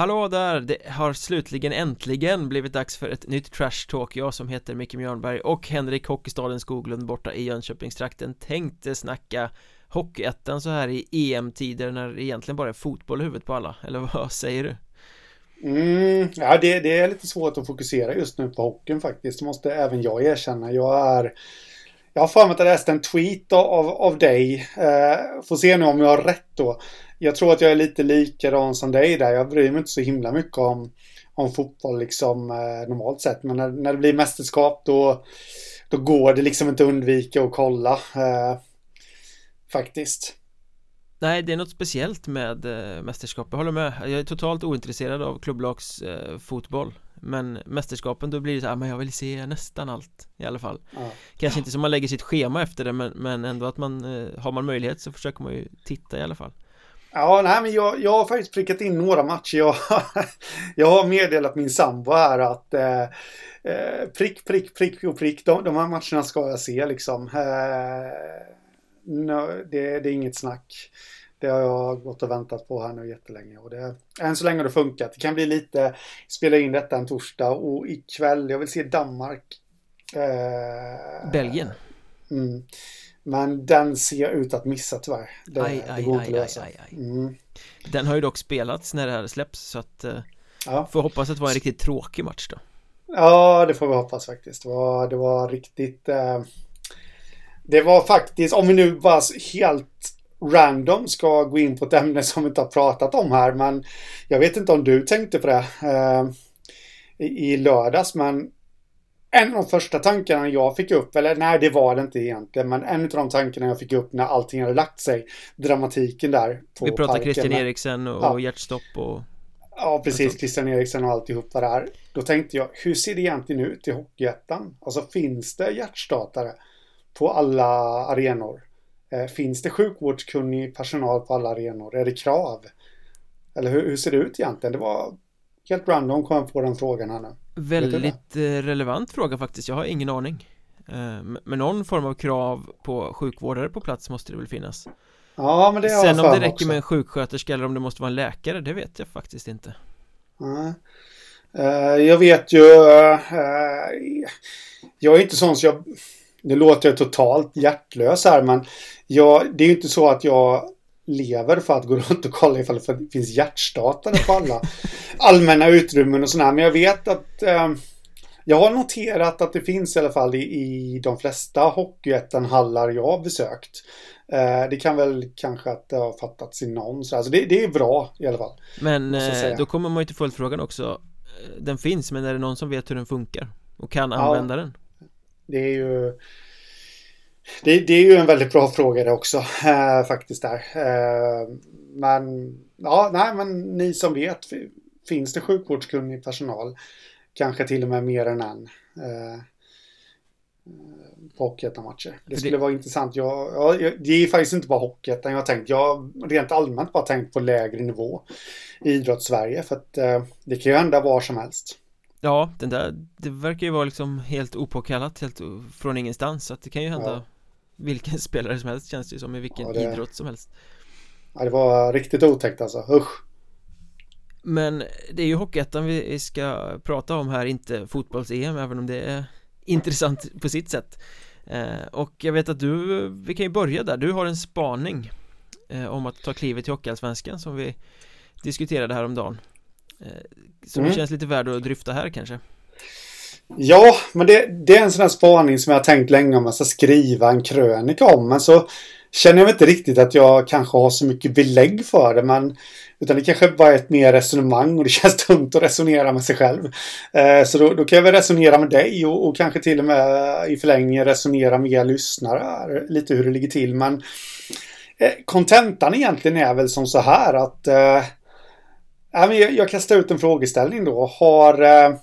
Hallå där! Det har slutligen äntligen blivit dags för ett nytt Trash Talk Jag som heter Micke Mjörnberg och Henrik Hockeystaden Skoglund borta i Jönköpingstrakten tänkte snacka Hockeyettan så här i EM-tider när det egentligen bara är fotboll i huvudet på alla Eller vad säger du? Mm, ja, det, det är lite svårt att fokusera just nu på hockeyn faktiskt. Det måste även jag erkänna. Jag är... Jag har för mig att jag läste en tweet av, av dig. Eh, får se nu om jag har rätt då. Jag tror att jag är lite likadan som dig där. Jag bryr mig inte så himla mycket om, om fotboll liksom eh, normalt sett. Men när, när det blir mästerskap då, då går det liksom inte att undvika att kolla. Eh, faktiskt. Nej, det är något speciellt med äh, mästerskap, jag håller med Jag är totalt ointresserad av klubblagsfotboll äh, Men mästerskapen, då blir det så här, men jag vill se nästan allt i alla fall ja. Kanske inte som man lägger sitt schema efter det, men, men ändå att man äh, Har man möjlighet så försöker man ju titta i alla fall Ja, nej, men jag, jag har faktiskt prickat in några matcher. Jag, jag har meddelat min sambo här att eh, prick, prick, prick och prick. De, de här matcherna ska jag se liksom. Eh, no, det, det, är inget snack. Det har jag gått och väntat på här nu jättelänge. Och det, än så länge har det funkat. Det kan bli lite, spela in detta en torsdag och ikväll, jag vill se Danmark. Eh, Belgien. Mm. Men den ser ut att missa tyvärr. Det, aj, det går aj, inte att lösa. Mm. Den har ju dock spelats när det här släpps så att eh, ja. Får hoppas att det var en riktigt tråkig match då. Ja, det får vi hoppas faktiskt. Det var, det var riktigt... Eh, det var faktiskt, om vi nu bara helt random ska gå in på ett ämne som vi inte har pratat om här, men jag vet inte om du tänkte på det eh, i, i lördags, men en av de första tankarna jag fick upp, eller nej det var det inte egentligen, men en av de tankarna jag fick upp när allting hade lagt sig, dramatiken där. På Vi pratar parken, Christian Eriksen och ja. hjärtstopp och... Ja, precis. Christian Eriksen och alltihopa där. Då tänkte jag, hur ser det egentligen ut i Hockeyettan? Alltså finns det hjärtstartare? på alla arenor? Eh, finns det sjukvårdskunnig personal på alla arenor? Är det krav? Eller hur, hur ser det ut egentligen? Det var helt random kom jag på den frågan här nu. Väldigt eh, relevant fråga faktiskt, jag har ingen aning. Eh, Men någon form av krav på sjukvårdare på plats måste det väl finnas. Ja men det har Sen om det räcker också. med en sjuksköterska eller om det måste vara en läkare, det vet jag faktiskt inte. Nej. Jag vet ju Jag är inte sån så jag nu låter jag totalt hjärtlös här men jag, det är ju inte så att jag lever för att gå runt och kolla ifall det finns hjärtstartare på alla allmänna utrymmen och sådär. Men jag vet att eh, jag har noterat att det finns i alla fall i, i de flesta Hockeyettan-hallar jag har besökt. Eh, det kan väl kanske att det har fattats i någon så alltså det, det, är bra i alla fall. Men eh, då kommer man ju till följdfrågan också. Den finns, men är det någon som vet hur den funkar? Och kan använda ja. den? Det är ju... Det, det, är ju en väldigt bra fråga det också, äh, faktiskt där. Äh, men, ja, nej, men ni som vet, finns det sjukvårdskunnig personal? Kanske till och med mer än en. Äh, på Hockeyettan-matcher. Det skulle det... vara intressant. Jag, jag, det är faktiskt inte bara Hockeyettan jag har tänkt. Jag har rent allmänt bara tänkt på lägre nivå i idrotts-Sverige. För att eh, det kan ju hända var som helst. Ja, den där, det verkar ju vara liksom helt opåkallat, helt från ingenstans Så att det kan ju hända ja. Vilken spelare som helst känns det ju som i vilken ja, det... idrott som helst. Ja, det var riktigt otäckt alltså, usch. Men det är ju Hockeyettan vi ska prata om här, inte fotbolls-EM även om det är intressant på sitt sätt. Eh, Och jag vet att du, vi kan ju börja där, du har en spaning eh, om att ta klivet till Hockeyallsvenskan som vi diskuterade häromdagen. Eh, som mm. känns lite värd att dryfta här kanske. Ja, men det, det, är en sån här spaning som jag har tänkt länge om jag ska skriva en krönika om. Men så känner jag inte riktigt att jag kanske har så mycket belägg för det. Men, utan det kanske bara är ett mer resonemang och det känns dumt att resonera med sig själv. Eh, så då, då, kan jag väl resonera med dig och, och, kanske till och med i förlängningen resonera med er lyssnare. Lite hur det ligger till. Men eh, kontentan eh, egentligen är väl som så här att eh, jag, jag kastar ut en frågeställning då. Har, eh,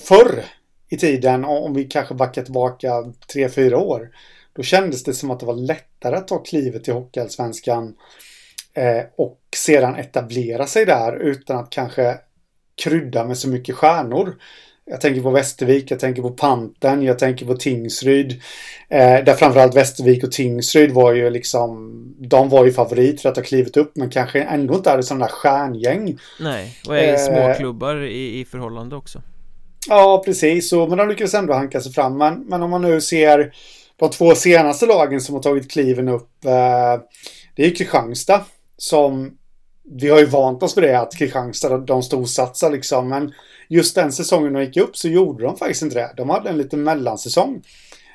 förr i tiden, om vi kanske backar tillbaka tre fyra år, då kändes det som att det var lättare att ta klivet till Hockeyallsvenskan eh, och sedan etablera sig där utan att kanske krydda med så mycket stjärnor. Jag tänker på Västervik, jag tänker på Panten, jag tänker på Tingsryd. Eh, där framförallt Västervik och Tingsryd var ju liksom, de var ju favorit för att ha klivit upp men kanske ändå inte hade sådana där stjärngäng. Nej, och är eh, små klubbar i, i förhållande också. Ja, precis. Så, men de lyckades ändå hanka sig fram. Men, men om man nu ser de två senaste lagen som har tagit kliven upp. Eh, det är Kristianstad som vi har ju vant oss vid det att Kristianstad de storsatsar liksom. Men just den säsongen de gick upp så gjorde de faktiskt inte det. De hade en liten mellansäsong.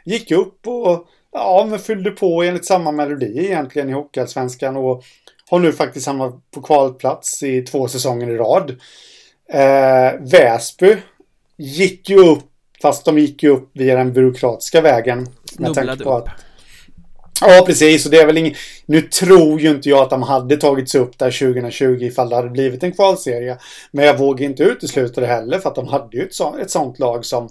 Gick upp och ja, men fyllde på enligt samma melodi egentligen i Hockeyallsvenskan och har nu faktiskt hamnat på kvalplats i två säsonger i rad. Eh, Väsby gick ju upp, fast de gick ju upp via den byråkratiska vägen. Snubblade upp. Att, ja, precis. Och det är väl ingen... Nu tror ju inte jag att de hade tagits upp där 2020 ifall det hade blivit en kvalserie. Men jag vågar inte utesluta det heller för att de hade ju ett, så, ett sånt lag som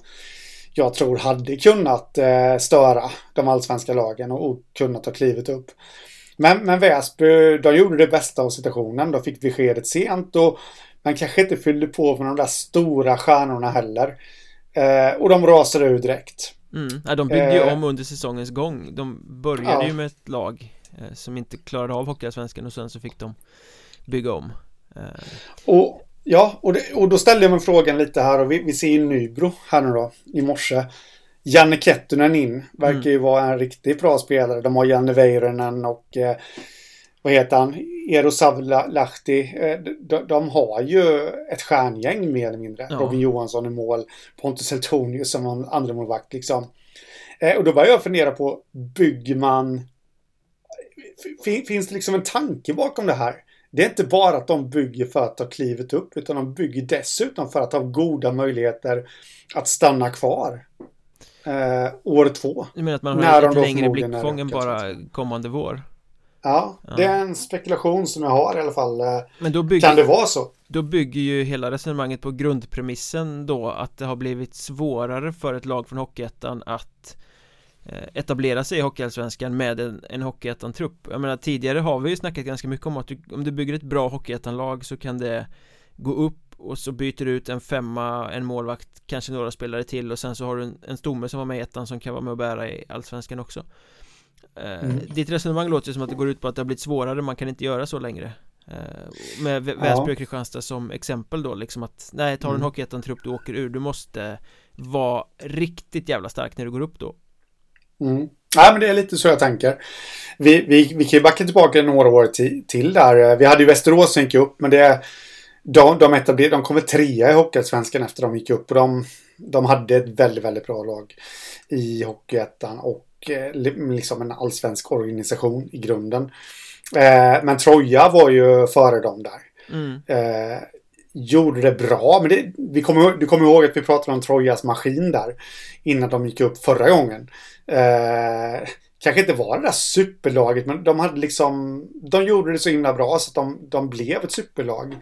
jag tror hade kunnat eh, störa de allsvenska lagen och, och kunnat ta klivet upp. Men, men Väsby, de gjorde det bästa av situationen. De fick beskedet sent och man kanske inte fyllde på med de där stora stjärnorna heller. Eh, och de rasade ur direkt. Mm. Ja, de byggde ju eh, om under säsongens gång. De började ja. ju med ett lag eh, som inte klarade av Hockeyallsvenskan och sen så fick de bygga om. Eh. Och Ja, och, det, och då ställde jag mig frågan lite här och vi, vi ser ju Nybro här nu då i morse. Janne Kettunen in, verkar mm. ju vara en riktigt bra spelare. De har Janne Väyrynen och eh, vad heter han? Eero Savlahti. Eh, de, de, har ju ett stjärngäng mer eller mindre. Ja. Robin Johansson i mål. Pontus Eltonius som andra målvakt liksom. Eh, och då börjar jag fundera på, bygger man... Finns det liksom en tanke bakom det här? Det är inte bara att de bygger för att ta klivet upp utan de bygger dessutom för att ha goda möjligheter att stanna kvar. Eh, år två. Du menar att man har ett längre blickfång än bara kommande vår? Ja, det är en spekulation som jag har i alla fall. Men då bygger, kan det vara så? Då bygger ju hela resonemanget på grundpremissen då att det har blivit svårare för ett lag från Hockeyettan att eh, etablera sig i Hockeyallsvenskan med en, en Hockeyettan-trupp Jag menar tidigare har vi ju snackat ganska mycket om att du, om du bygger ett bra Hockeyettan-lag så kan det gå upp och så byter du ut en femma, en målvakt, kanske några spelare till och sen så har du en, en stomme som var med i ettan som kan vara med och bära i Allsvenskan också mm. Ditt resonemang låter som att det går ut på att det har blivit svårare, man kan inte göra så längre eh, Med Väsby och Kristianstad som exempel då liksom att Nej, tar du en mm. Hockeyettan-trupp du åker ur, du måste vara riktigt jävla stark när du går upp då Mm. Ja, men det är lite så jag tänker. Vi, vi, vi kan ju backa tillbaka några år till, till där. Vi hade ju Västerås som gick upp, men det... De, de, etablerade, de kom väl trea i Hockeyallsvenskan efter de gick upp och de, de hade ett väldigt, väldigt bra lag i Hockeyettan och Eh, liksom en allsvensk organisation i grunden. Eh, men Troja var ju före dem där. Mm. Eh, gjorde det bra, men det, vi kommer, du kommer ihåg att vi pratade om Trojas maskin där innan de gick upp förra gången. Eh, kanske inte var det där superlaget, men de hade liksom, de gjorde det så himla bra så att de, de blev ett superlag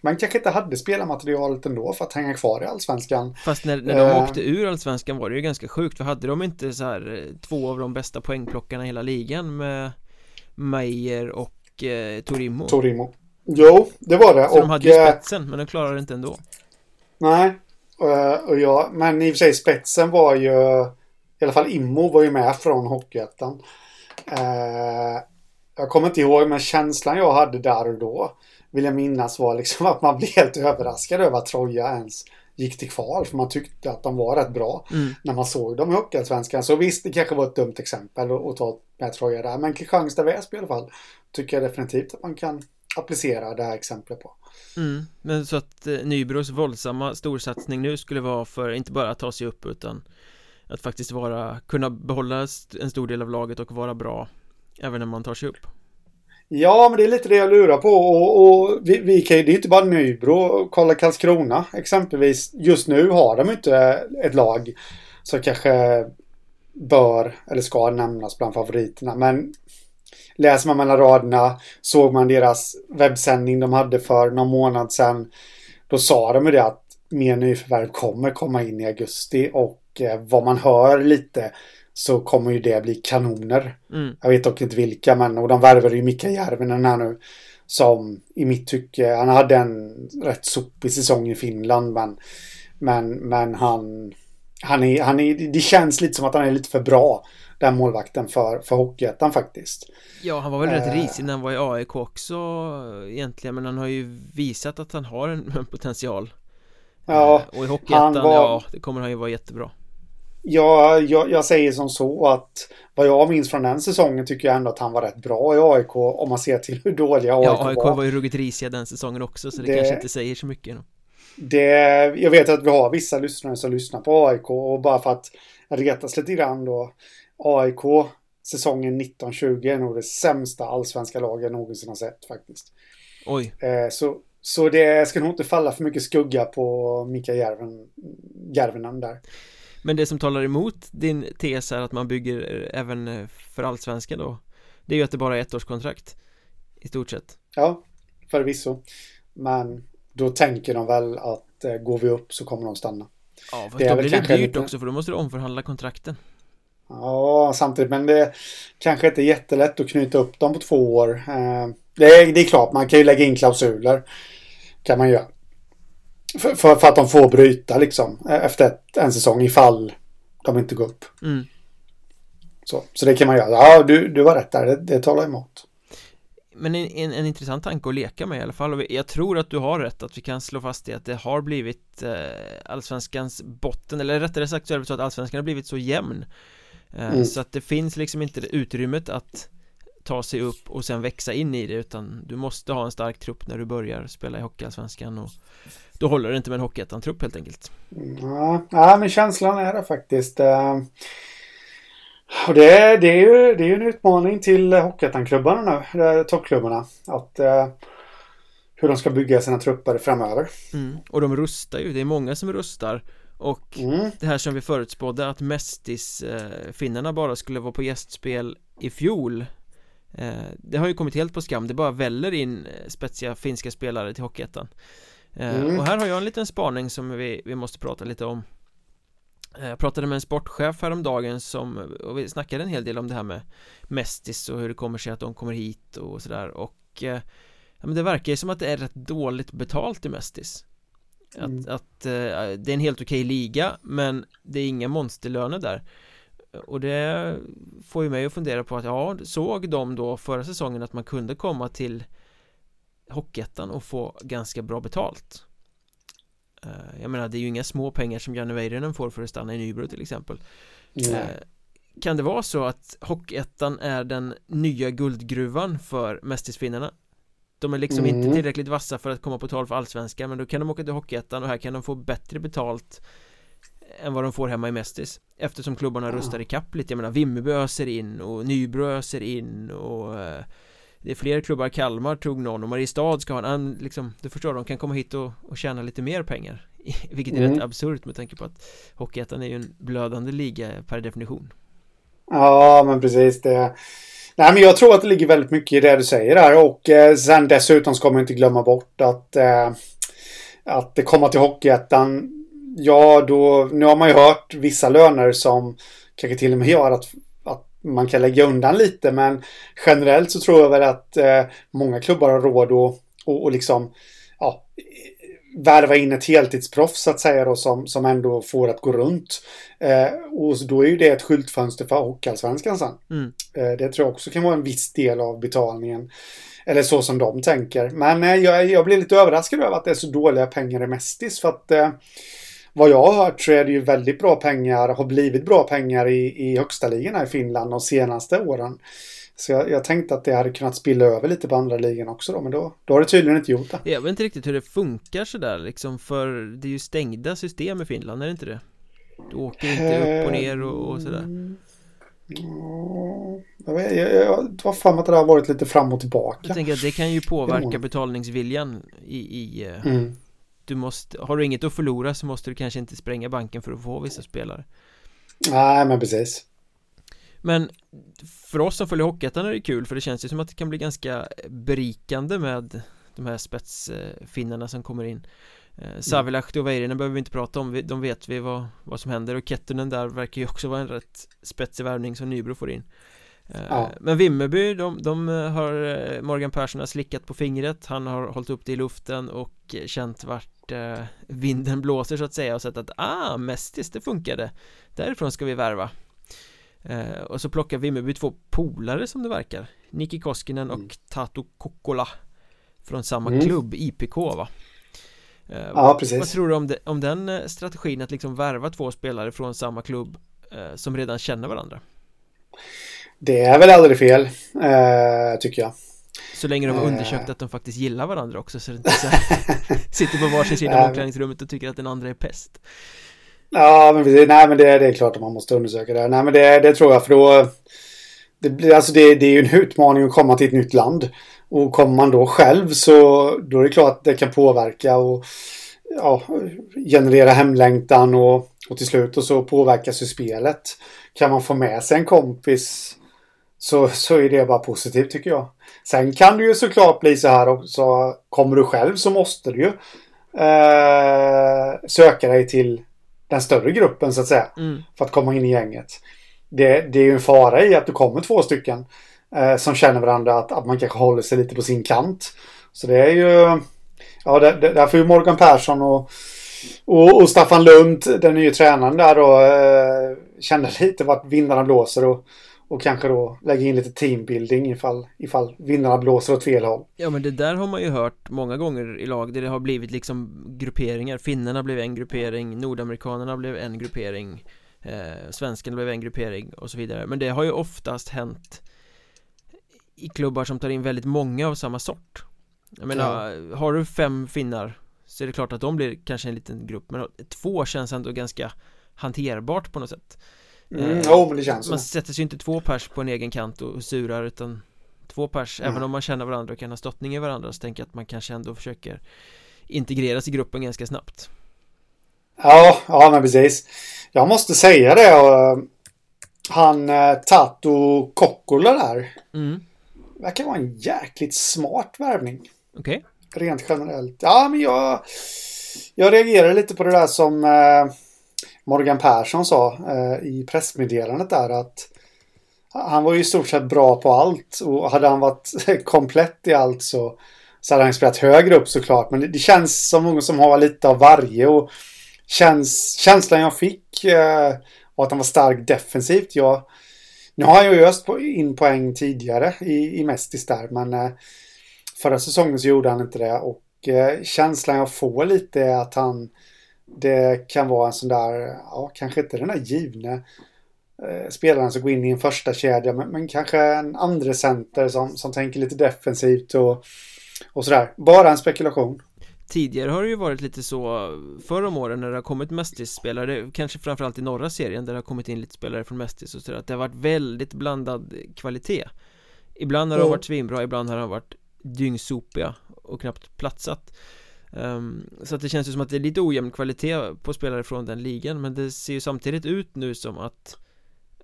man kanske inte hade spelarmaterialet ändå för att hänga kvar i Allsvenskan. Fast när, när de uh, åkte ur Allsvenskan var det ju ganska sjukt för hade de inte så här eh, två av de bästa poängplockarna i hela ligan med Meyer och eh, Torimo? Torimo. Jo, det var det Så och, de hade ju eh, spetsen men de klarade det inte ändå. Nej uh, och ja, men i och för sig spetsen var ju i alla fall Immo var ju med från Hockeyettan. Jag kommer inte ihåg men känslan jag hade där och då vill jag minnas var liksom att man blev helt överraskad över att Troja ens gick till kval för man tyckte att de var rätt bra mm. när man såg dem i Hockeyallsvenskan. Så visst, det kanske var ett dumt exempel att, ta med Troja där. Men Kristianstad-Väsby i alla fall tycker jag definitivt att man kan applicera det här exemplet på. Mm. Men så att eh, Nybros våldsamma storsatsning nu skulle vara för inte bara att ta sig upp utan att faktiskt vara, kunna behålla en stor del av laget och vara bra även när man tar sig upp. Ja, men det är lite det jag lurar på. Och, och vi, vi kan ju, det är inte bara Nybro. Kolla Karlskrona exempelvis. Just nu har de inte ett lag som kanske bör eller ska nämnas bland favoriterna. Men läser man mellan raderna såg man deras webbsändning de hade för någon månad sedan. Då sa de ju det att mer nyförvärv kommer komma in i augusti och eh, vad man hör lite så kommer ju det bli kanoner. Mm. Jag vet dock inte vilka, men och de värvade ju Mika Järvinen här nu. Som i mitt tycke, han hade en rätt sopig säsong i Finland, men Men, men han, han, är, han är, det känns lite som att han är lite för bra, den målvakten för, för Hockeyettan faktiskt. Ja, han var väl rätt uh, risig när han var i AIK också egentligen, men han har ju visat att han har en, en potential. Ja, uh, och i Hockeyettan, var... ja, det kommer han ju vara jättebra. Ja, jag, jag, säger som så att vad jag minns från den säsongen tycker jag ändå att han var rätt bra i AIK om man ser till hur dåliga AIK var. Ja, AIK var, var ju ruggigt risiga den säsongen också så det, det kanske inte säger så mycket. Då. Det, jag vet att vi har vissa lyssnare som lyssnar på AIK och bara för att retas lite grann då. AIK säsongen 1920 är nog det sämsta allsvenska laget jag någonsin har sett faktiskt. Oj. Eh, så, så det ska nog inte falla för mycket skugga på Mika Järven, Järvenen där. Men det som talar emot din tes är att man bygger även för allsvenskan då Det är ju att det bara är ett års kontrakt I stort sett. Ja, förvisso. Men då tänker de väl att eh, går vi upp så kommer de stanna. Ja, fast det då blir det dyrt lite... också för då måste du omförhandla kontrakten. Ja, samtidigt men det kanske inte är jättelätt att knyta upp dem på två år. Eh, det, är, det är klart, man kan ju lägga in klausuler. Kan man göra för, för, för, att de får bryta liksom eh, efter ett, en säsong ifall de inte går upp. Mm. Så, så det kan man göra. Ja, du, du var rätt där. Det, det talar emot. Men en, en, en, intressant tanke att leka med i alla fall jag tror att du har rätt att vi kan slå fast det att det har blivit eh, allsvenskans botten eller rättare sagt så är det så att allsvenskan har blivit så jämn eh, mm. så att det finns liksom inte utrymmet att ta sig upp och sen växa in i det utan du måste ha en stark trupp när du börjar spela i Hockeyallsvenskan och då håller det inte med en Hockeyettan-trupp helt enkelt. Ja, ja, men känslan är det faktiskt. Eh, och det, är, det, är ju, det är ju en utmaning till Hockeyettan-klubbarna nu, eh, toppklubbarna. Att eh, hur de ska bygga sina trupper framöver. Mm. Och de rustar ju, det är många som rustar. Och mm. det här som vi förutspådde att Mestis eh, finnarna bara skulle vara på gästspel i fjol Det har ju kommit helt på skam, det bara väller in spetsiga finska spelare till Hockeyettan. Eh, mm. Och här har jag en liten spaning som vi, vi måste prata lite om. Eh, Jag pratade med en sportchef häromdagen som, och vi snackade en hel del om det här med Mestis och hur det kommer sig att de kommer hit och sådär. Och eh, ja, men det verkar ju som att det är rätt dåligt betalt i Mestis. Att, mm. att det är en helt okej liga men det är inga monsterlöner där och det får ju mig att fundera på att ja, såg de då förra säsongen att man kunde komma till Hockeyettan och få ganska bra betalt eh, Jag menar det är ju inga små pengar som Janne Väyrynen får för att stanna i Nybro till exempel mm. Kan det vara så att Hockeyettan är den nya guldgruvan för Mästisfinnarna? De är liksom mm. inte tillräckligt vassa för att komma på tal för allsvenskan men då kan de åka till Hockeyettan och här kan de få bättre betalt än vad de får hemma i Mästis eftersom klubbarna ja. rustar i kapp lite, jag menar Vimmerby öser in och Nybro öser in och eh, det är fler klubbar, Kalmar tog någon och Mariestad ska ha en, liksom, du förstår, de kan komma hit och, och tjäna lite mer pengar. Vilket är mm. rätt absurt med tanke på att Hockeyettan är ju en blödande liga per definition. Ja, men precis. Det Nej, men jag tror att det ligger väldigt mycket i det du säger där och eh, sen dessutom ska man inte glömma bort att eh, att det kommer till Hockeyettan Ja, då, nu har man ju hört vissa löner som kanske till och med gör att man kan lägga undan lite men generellt så tror jag väl att eh, många klubbar har råd att och, och liksom ja, värva in ett heltidsproffs så att säga då som, som ändå får att gå runt. Eh, och då är ju det ett skyltfönster för Hockeyallsvenskan sen. Mm. Eh, det tror jag också kan vara en viss del av betalningen. Eller så som de tänker. Men eh, jag, jag blir lite överraskad över att det är så dåliga pengar i Mestis för att eh, vad jag har hört så är det ju väldigt bra pengar, har blivit bra pengar i, i högsta ligorna i Finland de senaste åren. Så jag, jag, tänkte att det hade kunnat spilla över lite på andra ligan också då, men då, då har det tydligen inte gjort det. Jag vet inte riktigt hur det funkar sådär liksom, för det är ju stängda system i Finland, är det inte det? Du åker inte upp och ner och, och sådär. Jag, vet, jag, jag för mig att det har varit lite fram och tillbaka. Jag tänker att det kan ju påverka betalningsviljan i, i eh, mm du måste, har du inget att förlora så måste du kanske inte spränga banken för att få vissa spelare. Nej men precis. Men för oss som följer Hockeyettan är det kul för det känns ju som att det kan bli ganska berikande med de här spetsfinnarna som kommer in. Eh, Savilahti och Väyrynen behöver vi inte prata om, de vet vi vad, vad som händer och Kettunen där verkar ju också vara en rätt spetsig värvning som Nybro får in ja. Men Vimmerby, de, de, har Morgan Persson har slickat på fingret Han har hållit upp det i luften och känt vart eh, vinden blåser så att säga och sett att ah, Mestis det funkade Därifrån ska vi värva eh, Och så plockar Vimmerby två polare som det verkar Niki Koskinen och mm. Tato Kokkola Från samma mm. klubb, IPK va? Eh, ja, precis Vad tror du om, det, om den eh, strategin att liksom värva två spelare från samma klubb eh, Som redan känner varandra? Det är väl aldrig fel, eh, tycker jag så länge de har undersökt att de faktiskt gillar varandra också så det inte så sitter på varsin sida av omklädningsrummet och tycker att den andra är pest. Ja, men precis. Nej, men det, det är klart att man måste undersöka det. Nej, men det, det tror jag för då... Det, alltså det, det är ju en utmaning att komma till ett nytt land. Och kommer man då själv så då är det klart att det kan påverka och ja, generera hemlängtan och, och till slut och så påverkas ju spelet. Kan man få med sig en kompis så, så är det bara positivt tycker jag. Sen kan det ju såklart bli så här också. Kommer du själv så måste du ju eh, söka dig till den större gruppen så att säga. Mm. För att komma in i gänget. Det, det är ju en fara i att du kommer två stycken eh, som känner varandra att, att man kanske håller sig lite på sin kant. Så det är ju... Ja, där får ju Morgan Persson och, och, och Staffan Lund, den nya tränaren där då, eh, känna lite vart vindarna blåser. Och, och kanske då lägga in lite teambuilding ifall, ifall vinnarna blåser åt fel håll. Ja men det där har man ju hört många gånger i lag där det har blivit liksom grupperingar. Finnarna blev en gruppering, Nordamerikanerna blev en gruppering eh, Svenskarna blev en gruppering och så vidare. Men det har ju oftast hänt i klubbar som tar in väldigt många av samma sort. Jag menar, ja. har du fem finnar så är det klart att de blir kanske en liten grupp Men två känns ändå ganska hanterbart på något sätt Mm, eh, jo, men det känns Man så. sätter sig inte två pers på en egen kant och surar utan Två pers, mm. även om man känner varandra och kan ha stottning i varandra så tänker jag att man kanske ändå försöker Integreras i gruppen ganska snabbt Ja, ja men precis Jag måste säga det och, Han eh, Tato Kokkola där mm. Verkar vara en jäkligt smart värvning Okej okay. Rent generellt Ja men jag Jag reagerar lite på det där som eh, Morgan Persson sa eh, i pressmeddelandet där att han var ju i stort sett bra på allt och hade han varit komplett i allt så, så hade han spelat högre upp såklart. Men det, det känns som någon som har lite av varje och känns, känslan jag fick eh, var att han var stark defensivt. Jag, nu har han ju öst på, in poäng tidigare i, i Mestis där men eh, förra säsongen så gjorde han inte det och eh, känslan jag får lite är att han det kan vara en sån där, ja kanske inte den där givne eh, spelaren som går in i en första kedja men, men kanske en andra center som, som tänker lite defensivt och, och sådär. Bara en spekulation. Tidigare har det ju varit lite så förr om åren när det har kommit Mestis-spelare Kanske framförallt i norra serien där det har kommit in lite spelare från Mestis och sådär Att det har varit väldigt blandad kvalitet Ibland har de varit svinbra, ibland har de varit dyngsopiga och knappt platsat Um, så att det känns ju som att det är lite ojämn kvalitet på spelare från den ligan Men det ser ju samtidigt ut nu som att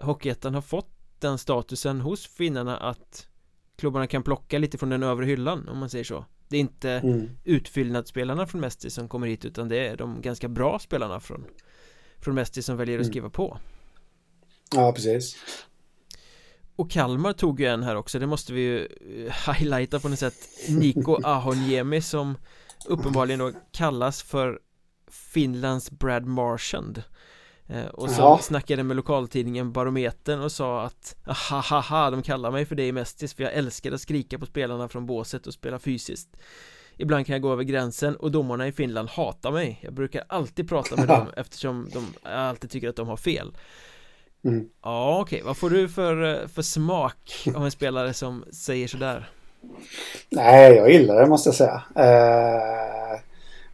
Hockeyettan har fått den statusen hos finnarna att Klubbarna kan plocka lite från den övre hyllan om man säger så. Det är inte mm. utfyllnadsspelarna från Mestis som kommer hit utan det är de ganska bra spelarna från Från Mestis som väljer att mm. skriva på. Ja precis. Och Kalmar tog ju en här också, det måste vi ju eh, highlighta på något sätt. Niko Ahonjemi som uppenbarligen då kallas för Finlands Brad Marchand eh, och så ja. snackade med lokaltidningen Barometern och sa att ha de kallar mig för det i Mestis för jag älskar att skrika på spelarna från båset och spela fysiskt Ibland kan jag gå över gränsen och domarna i Finland hatar mig Jag brukar alltid prata med dem eftersom de alltid tycker att de har fel mm. Ja okej, okay. vad får du för, eh, för smak av en spelare som säger sådär? Nej, jag gillar det måste jag säga. Eh,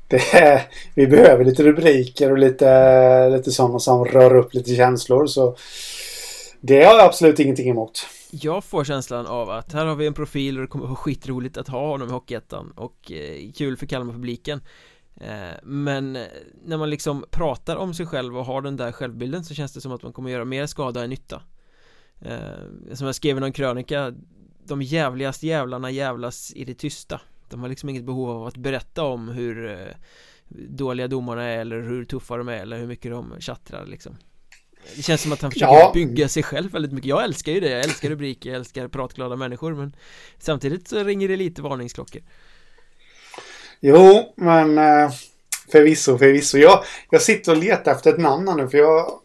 det, vi behöver lite rubriker och lite, lite sådana som rör upp lite känslor. Så det har jag absolut ingenting emot. Jag får känslan av att här har vi en profil och det kommer vara skitroligt att ha honom i Hockeyettan och eh, kul för Kalmarpubliken eh, Men eh, när man liksom pratar om sig själv och har den där självbilden så känns det som att man kommer göra mer skada än nytta eh, Som jag skrev i någon krönika de jävligaste jävlarna jävlas i det tysta. De har liksom inget behov av att berätta om hur eh, dåliga domarna är eller hur tuffa de är eller hur mycket de tjattrar liksom. Det känns som att han försöker ja. bygga sig själv väldigt mycket. Jag älskar ju det, jag älskar rubriker, jag älskar pratglada människor men Samtidigt så ringer det lite varningsklockor. Jo, men eh, Förvisso, förvisso. Jag, jag sitter och letar efter ett namn här nu för jag...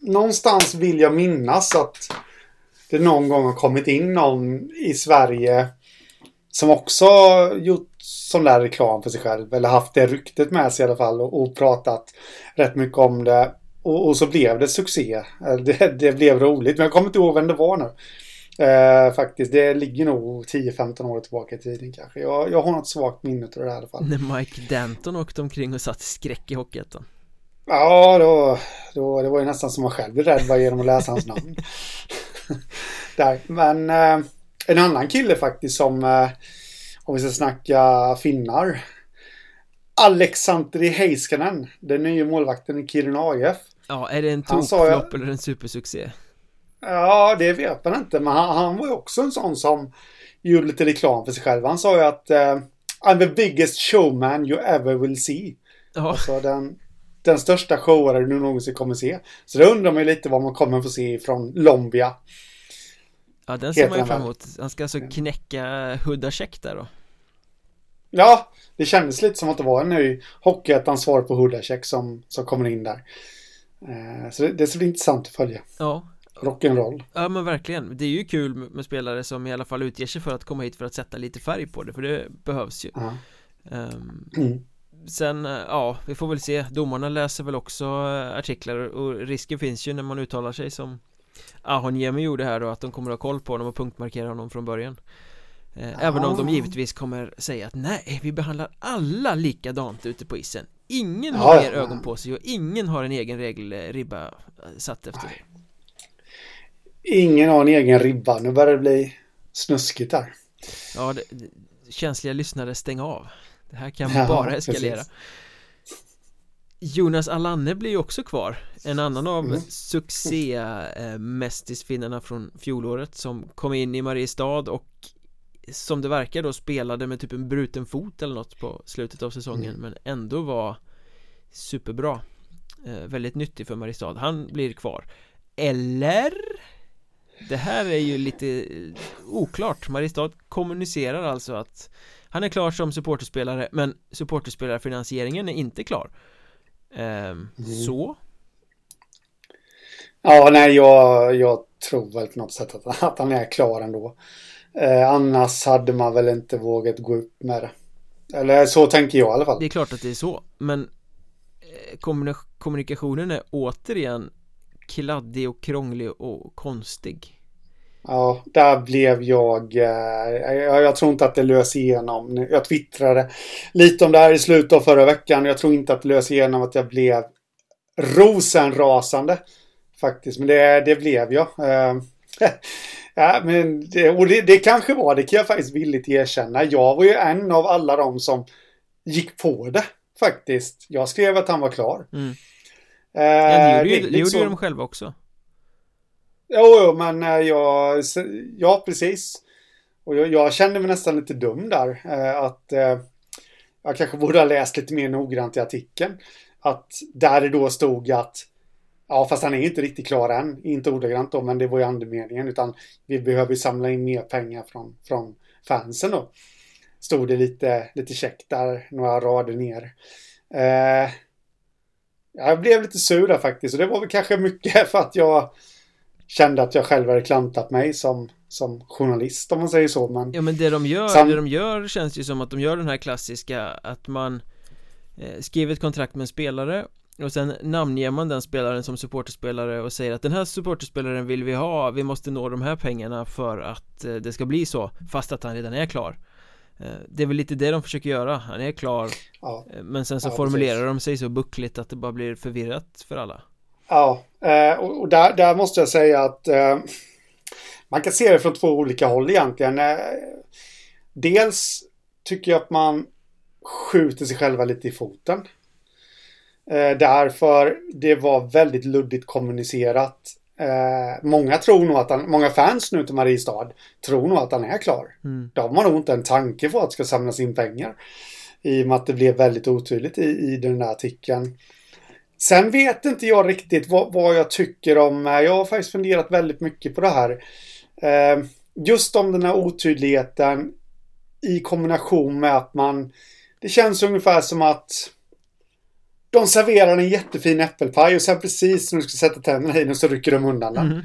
Någonstans vill jag minnas att det någon gång har kommit in någon i Sverige som också gjort sån där reklam för sig själv. Eller haft det ryktet med sig i alla fall och, och pratat rätt mycket om det. Och, och, så blev det succé. Det, det blev roligt. Men jag kommer inte ihåg vem det var nu. Eh, faktiskt, det ligger nog 10-15 år tillbaka i tiden kanske. Jag, jag har något svagt minne av det i alla fall. När Mike Denton åkte omkring och satt skräck i Hockeyettan. Ja, då, då, det var ju nästan som man själv blev rädd bara genom att läsa hans namn. Där. Men eh, en annan kille faktiskt som, eh, om vi ska snacka finnar. Alexandri Heiskanen, den nya målvakten i Kiruna AIF. Ja, är det en tokflopp eller en supersuccé? Ja, det vet man inte. Men han, han, var ju också en sån som gjorde lite reklam för sig själv. Han sa ju att uh, I'm the biggest showman you ever will see. Ja. Alltså den, den största showare du någonsin kommer se. Så då undrar man ju lite vad man kommer få se från Lombia. Ja, den ser man ju fram emot. Han ska alltså knäcka Huda-check där då. Ja, det kändes lite som att det var en ny Hockeyettans svar på Huda-check som, som kommer in där. Uh, så det, det ska bli intressant att följa. Ja, rock'n'roll. Ja men verkligen, det är ju kul med spelare som i alla fall utger sig för att komma hit för att sätta lite färg på det, för det behövs ju ja. um, mm. Sen, ja, vi får väl se, domarna läser väl också eh, artiklar och risken finns ju när man uttalar sig som Ahonjemi gjorde här då, att de kommer att ha koll på honom och punktmarkera honom från början. Eh, Även om de givetvis kommer säga att nej, vi behandlar alla likadant ute på isen. Ingen har ja, mer ögon på sig och ingen har en egen regelribba eh, satt efter. Det Ingen har en egen ribba. Nu börjar det bli snuskigt här. Ja, det, känsliga lyssnare stäng av. Det här kan ja, bara eskalera. Precis. Jonas Alanne blir ju också kvar En annan av mm. succé-mästisfinnarna från fjolåret som kom in i Mariestad och som det verkar då spelade med typ en bruten fot eller något på slutet av säsongen mm. men ändå var superbra eh, Väldigt nyttig för Mariestad, han blir kvar Eller? Det här är ju lite oklart Mariestad kommunicerar alltså att Han är klar som supporterspelare men supporterspelarfinansieringen är inte klar. Ehm, mm. Så? Ja, nej, jag, jag tror väl på något sätt att, att han är klar ändå. Eh, Annars hade man väl inte vågat gå upp med det. Eller så tänker jag i alla fall. Det är klart att det är så Men eh, kommunikationen är återigen kladdig och krånglig och konstig. Ja, där blev jag... Eh, jag, tror inte att det lös igenom. Jag twittrade lite om det här i slutet av förra veckan. Jag tror inte att det lös igenom att jag blev rosenrasande. Faktiskt, men det, det blev jag. Eh, ja, men det, och det, det kanske var, det kan jag faktiskt villigt erkänna. Jag var ju en av alla de som gick på det faktiskt. Jag skrev att han var klar. Mm. Eh, ja, det gjorde, det gjorde ju de själva också. Jo, jo, men eh, jag... Ja, precis. Och jag, jag kände mig nästan lite dum där. Eh, att eh, jag kanske borde ha läst lite mer noggrant i artikeln. Att där det då stod att Ja, fast han är inte riktigt klar än. Inte ordagrant då, men det var ju andemeningen. Utan vi behöver samla in mer pengar från, från fansen då. Stod det lite, lite käckt där, några rader ner. Eh, jag blev lite sur där faktiskt och det var väl kanske mycket för att jag kände att jag själv hade klantat mig som, som journalist om man säger så men Ja men det de gör, sam... det de gör känns ju som att de gör den här klassiska att man eh, skriver ett kontrakt med en spelare och sen namnger man den spelaren som supporterspelare och säger att den här supporterspelaren vill vi ha, vi måste nå de här pengarna för att eh, det ska bli så fast att han redan är klar Eh, det är väl lite det de försöker göra, han är klar ja. Men sen så ja, formulerar precis. de sig så buckligt att det bara blir förvirrat för alla Ja, eh, och där, där måste jag säga att man kan se det från två olika håll egentligen. Dels tycker jag att man skjuter sig själva lite i foten. Därför det var väldigt luddigt kommunicerat Eh, många tror nog att han, många fans nu till Mariestad tror nog att han är klar. Mm. De har nog inte en tanke på att det ska samlas in pengar. I och med att det blev väldigt otydligt i, i den där artikeln. Sen vet inte jag riktigt vad, vad jag tycker om, eh, jag har faktiskt funderat väldigt mycket på det här. Eh, just om den här otydligheten i kombination med att man, det känns ungefär som att de serverar en jättefin äppelpaj och sen precis när du ska sätta tänderna i den så rycker de undan den. Mhm.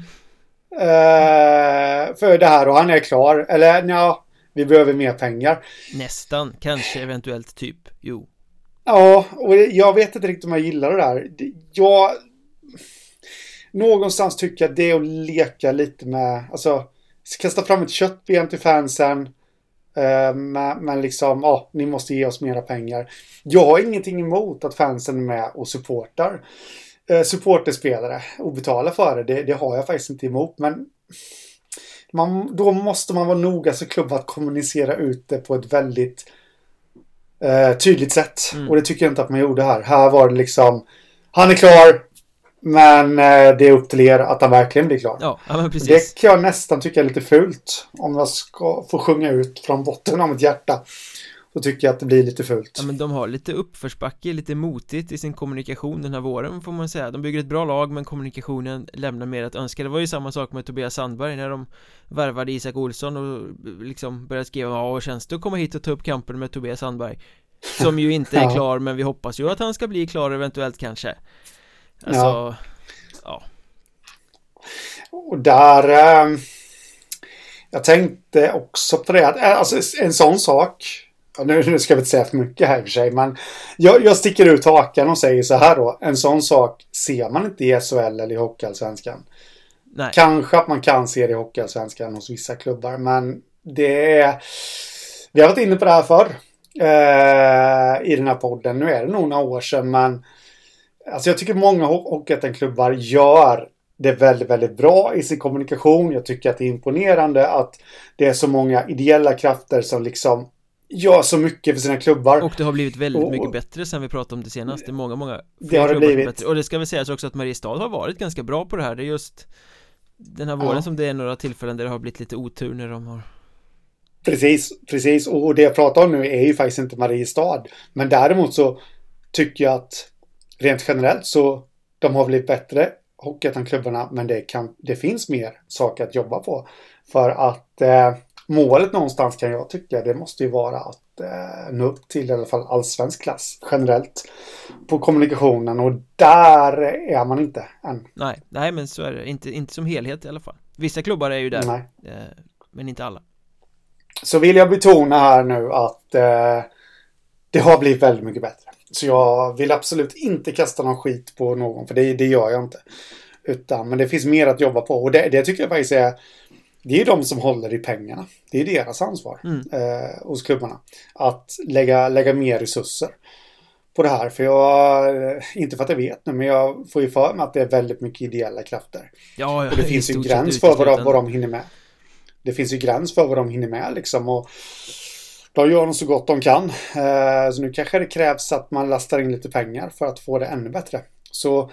Eh, för det här och han är klar. Eller ja, vi behöver mer pengar. Nästan, kanske, eventuellt, typ, jo Ja, och jag vet inte riktigt om jag gillar det där. Jag... Någonstans tycker jag det är att leka lite med, alltså kasta fram ett köttben till fansen. Eh, men, liksom, ja, ni måste ge oss mera pengar. Jag har ingenting emot att fansen är med och supportar. Eh, supporterspelare supporter spelare och betalar för det. det. Det har jag faktiskt inte emot. Men man, då måste man vara noga som klubb att kommunicera ut det på ett väldigt eh, tydligt sätt. Mm. Och det tycker jag inte att man gjorde här. Här var det liksom, han är klar. Men eh, det är upp till er att han verkligen blir klar. Ja, ja men precis Det kan jag nästan tycka är lite fult. Om jag ska få sjunga ut från botten av mitt hjärta. Så tycker jag att det blir lite fult. Ja men de har lite uppförsbacke, lite motigt i sin kommunikation den här våren får man säga De bygger ett bra lag men kommunikationen lämnar mer att önska Det var ju samma sak med Tobias Sandberg när de värvade Isak Olsson och liksom började skriva Ja, och känns det att komma hit och ta upp kampen med Tobias Sandberg Som ju inte är klar men vi hoppas ju att han ska bli klar eventuellt kanske Alltså, Ja. ja, Och där... Eh, jag tänkte också på det. Alltså en sån sak. Nu, nu ska vi inte säga för mycket här i och för sig. Men jag, jag sticker ut hakan och säger så här då. En sån sak ser man inte i SHL eller i Hockeyallsvenskan. nej Kanske att man kan se det i Hockeyallsvenskan hos vissa klubbar. Men det är... Vi har varit inne på det här förr. Eh, I den här podden. Nu är det nog några år sedan. Men alltså jag tycker många ho- Hockeyettan-klubbar gör det väldigt, väldigt bra i sin kommunikation. Jag tycker att det är imponerande att det är så många ideella krafter som liksom gör så mycket för sina klubbar. Och det har blivit väldigt Och- mycket bättre sen vi pratade om det senast Det är många, många Det har det blivit. bättre. Och det ska väl sägas också att Mariestad har varit ganska bra på det här Det är just Den här våren Ja. som det är några tillfällen där det har blivit lite otur när de har Precis, precis. Och det jag pratar om nu är ju faktiskt inte Mariestad. Men däremot så tycker jag att rent generellt så de har blivit bättre Hockeyettan-klubbarna. Men det, kan, det finns mer saker att jobba på. För att eh, målet någonstans kan jag tycka det måste ju vara att eh, nå upp till i alla fall allsvensk klass generellt på kommunikationen. Och där är man inte än. Nej, nej men så är det, inte, inte som helhet i alla fall Vissa klubbar är ju där, eh, men inte alla Så vill jag betona här nu att eh, det har blivit väldigt mycket bättre. Så jag vill absolut inte kasta någon skit på någon, för det, det gör jag inte. Utan, men det finns mer att jobba på och det, det tycker jag faktiskt är det är de som håller i pengarna. Det är deras ansvar Mm. eh, hos klubbarna. Att lägga, lägga mer resurser på det här. För jag, eh, inte för att jag vet nu, men jag får ju för mig att det är väldigt mycket ideella krafter. Ja, ja Och det finns ju stort gräns för vad de, vad de hinner med. Det finns ju gräns för vad de hinner med liksom. Och de gör de så gott de kan. Eh, så nu kanske det krävs att man lastar in lite pengar för att få det ännu bättre. Så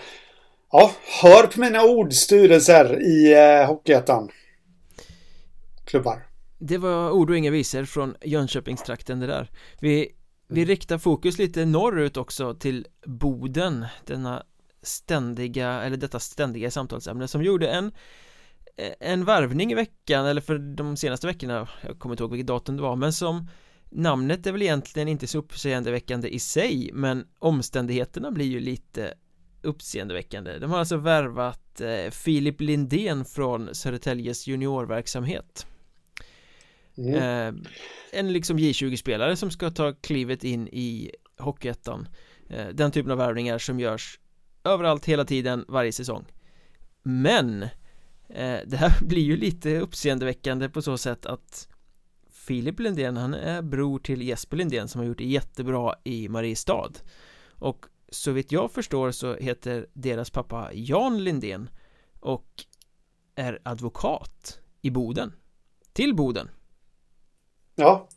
ja, hör på mina ord styrelser i eh, Hockeyettan. Klubbar. Det var ord och inga visor från Jönköpingstrakten det där Vi, vi Mm. riktar fokus lite norrut också till Boden Denna ständiga, eller detta ständiga samtalsämne som gjorde en en värvning i veckan, eller för de senaste veckorna Jag kommer inte ihåg vilket datum det var, men som Namnet är väl egentligen inte så uppseendeväckande i sig Men omständigheterna blir ju lite uppseendeväckande De har alltså värvat eh, Filip Lindén från Södertäljes juniorverksamhet Mm. Eh, en liksom J20-spelare som ska ta klivet in i Hockeyettan. Eh, Den typen av värvningar som görs överallt hela tiden varje säsong. Men eh, det här blir ju lite uppseendeväckande på så sätt att Filip Lindén han är bror till Jesper Lindén som har gjort det jättebra i Mariestad. Och så vitt jag förstår så heter deras pappa Jan Lindén och är advokat i Boden. Till Boden. Ja.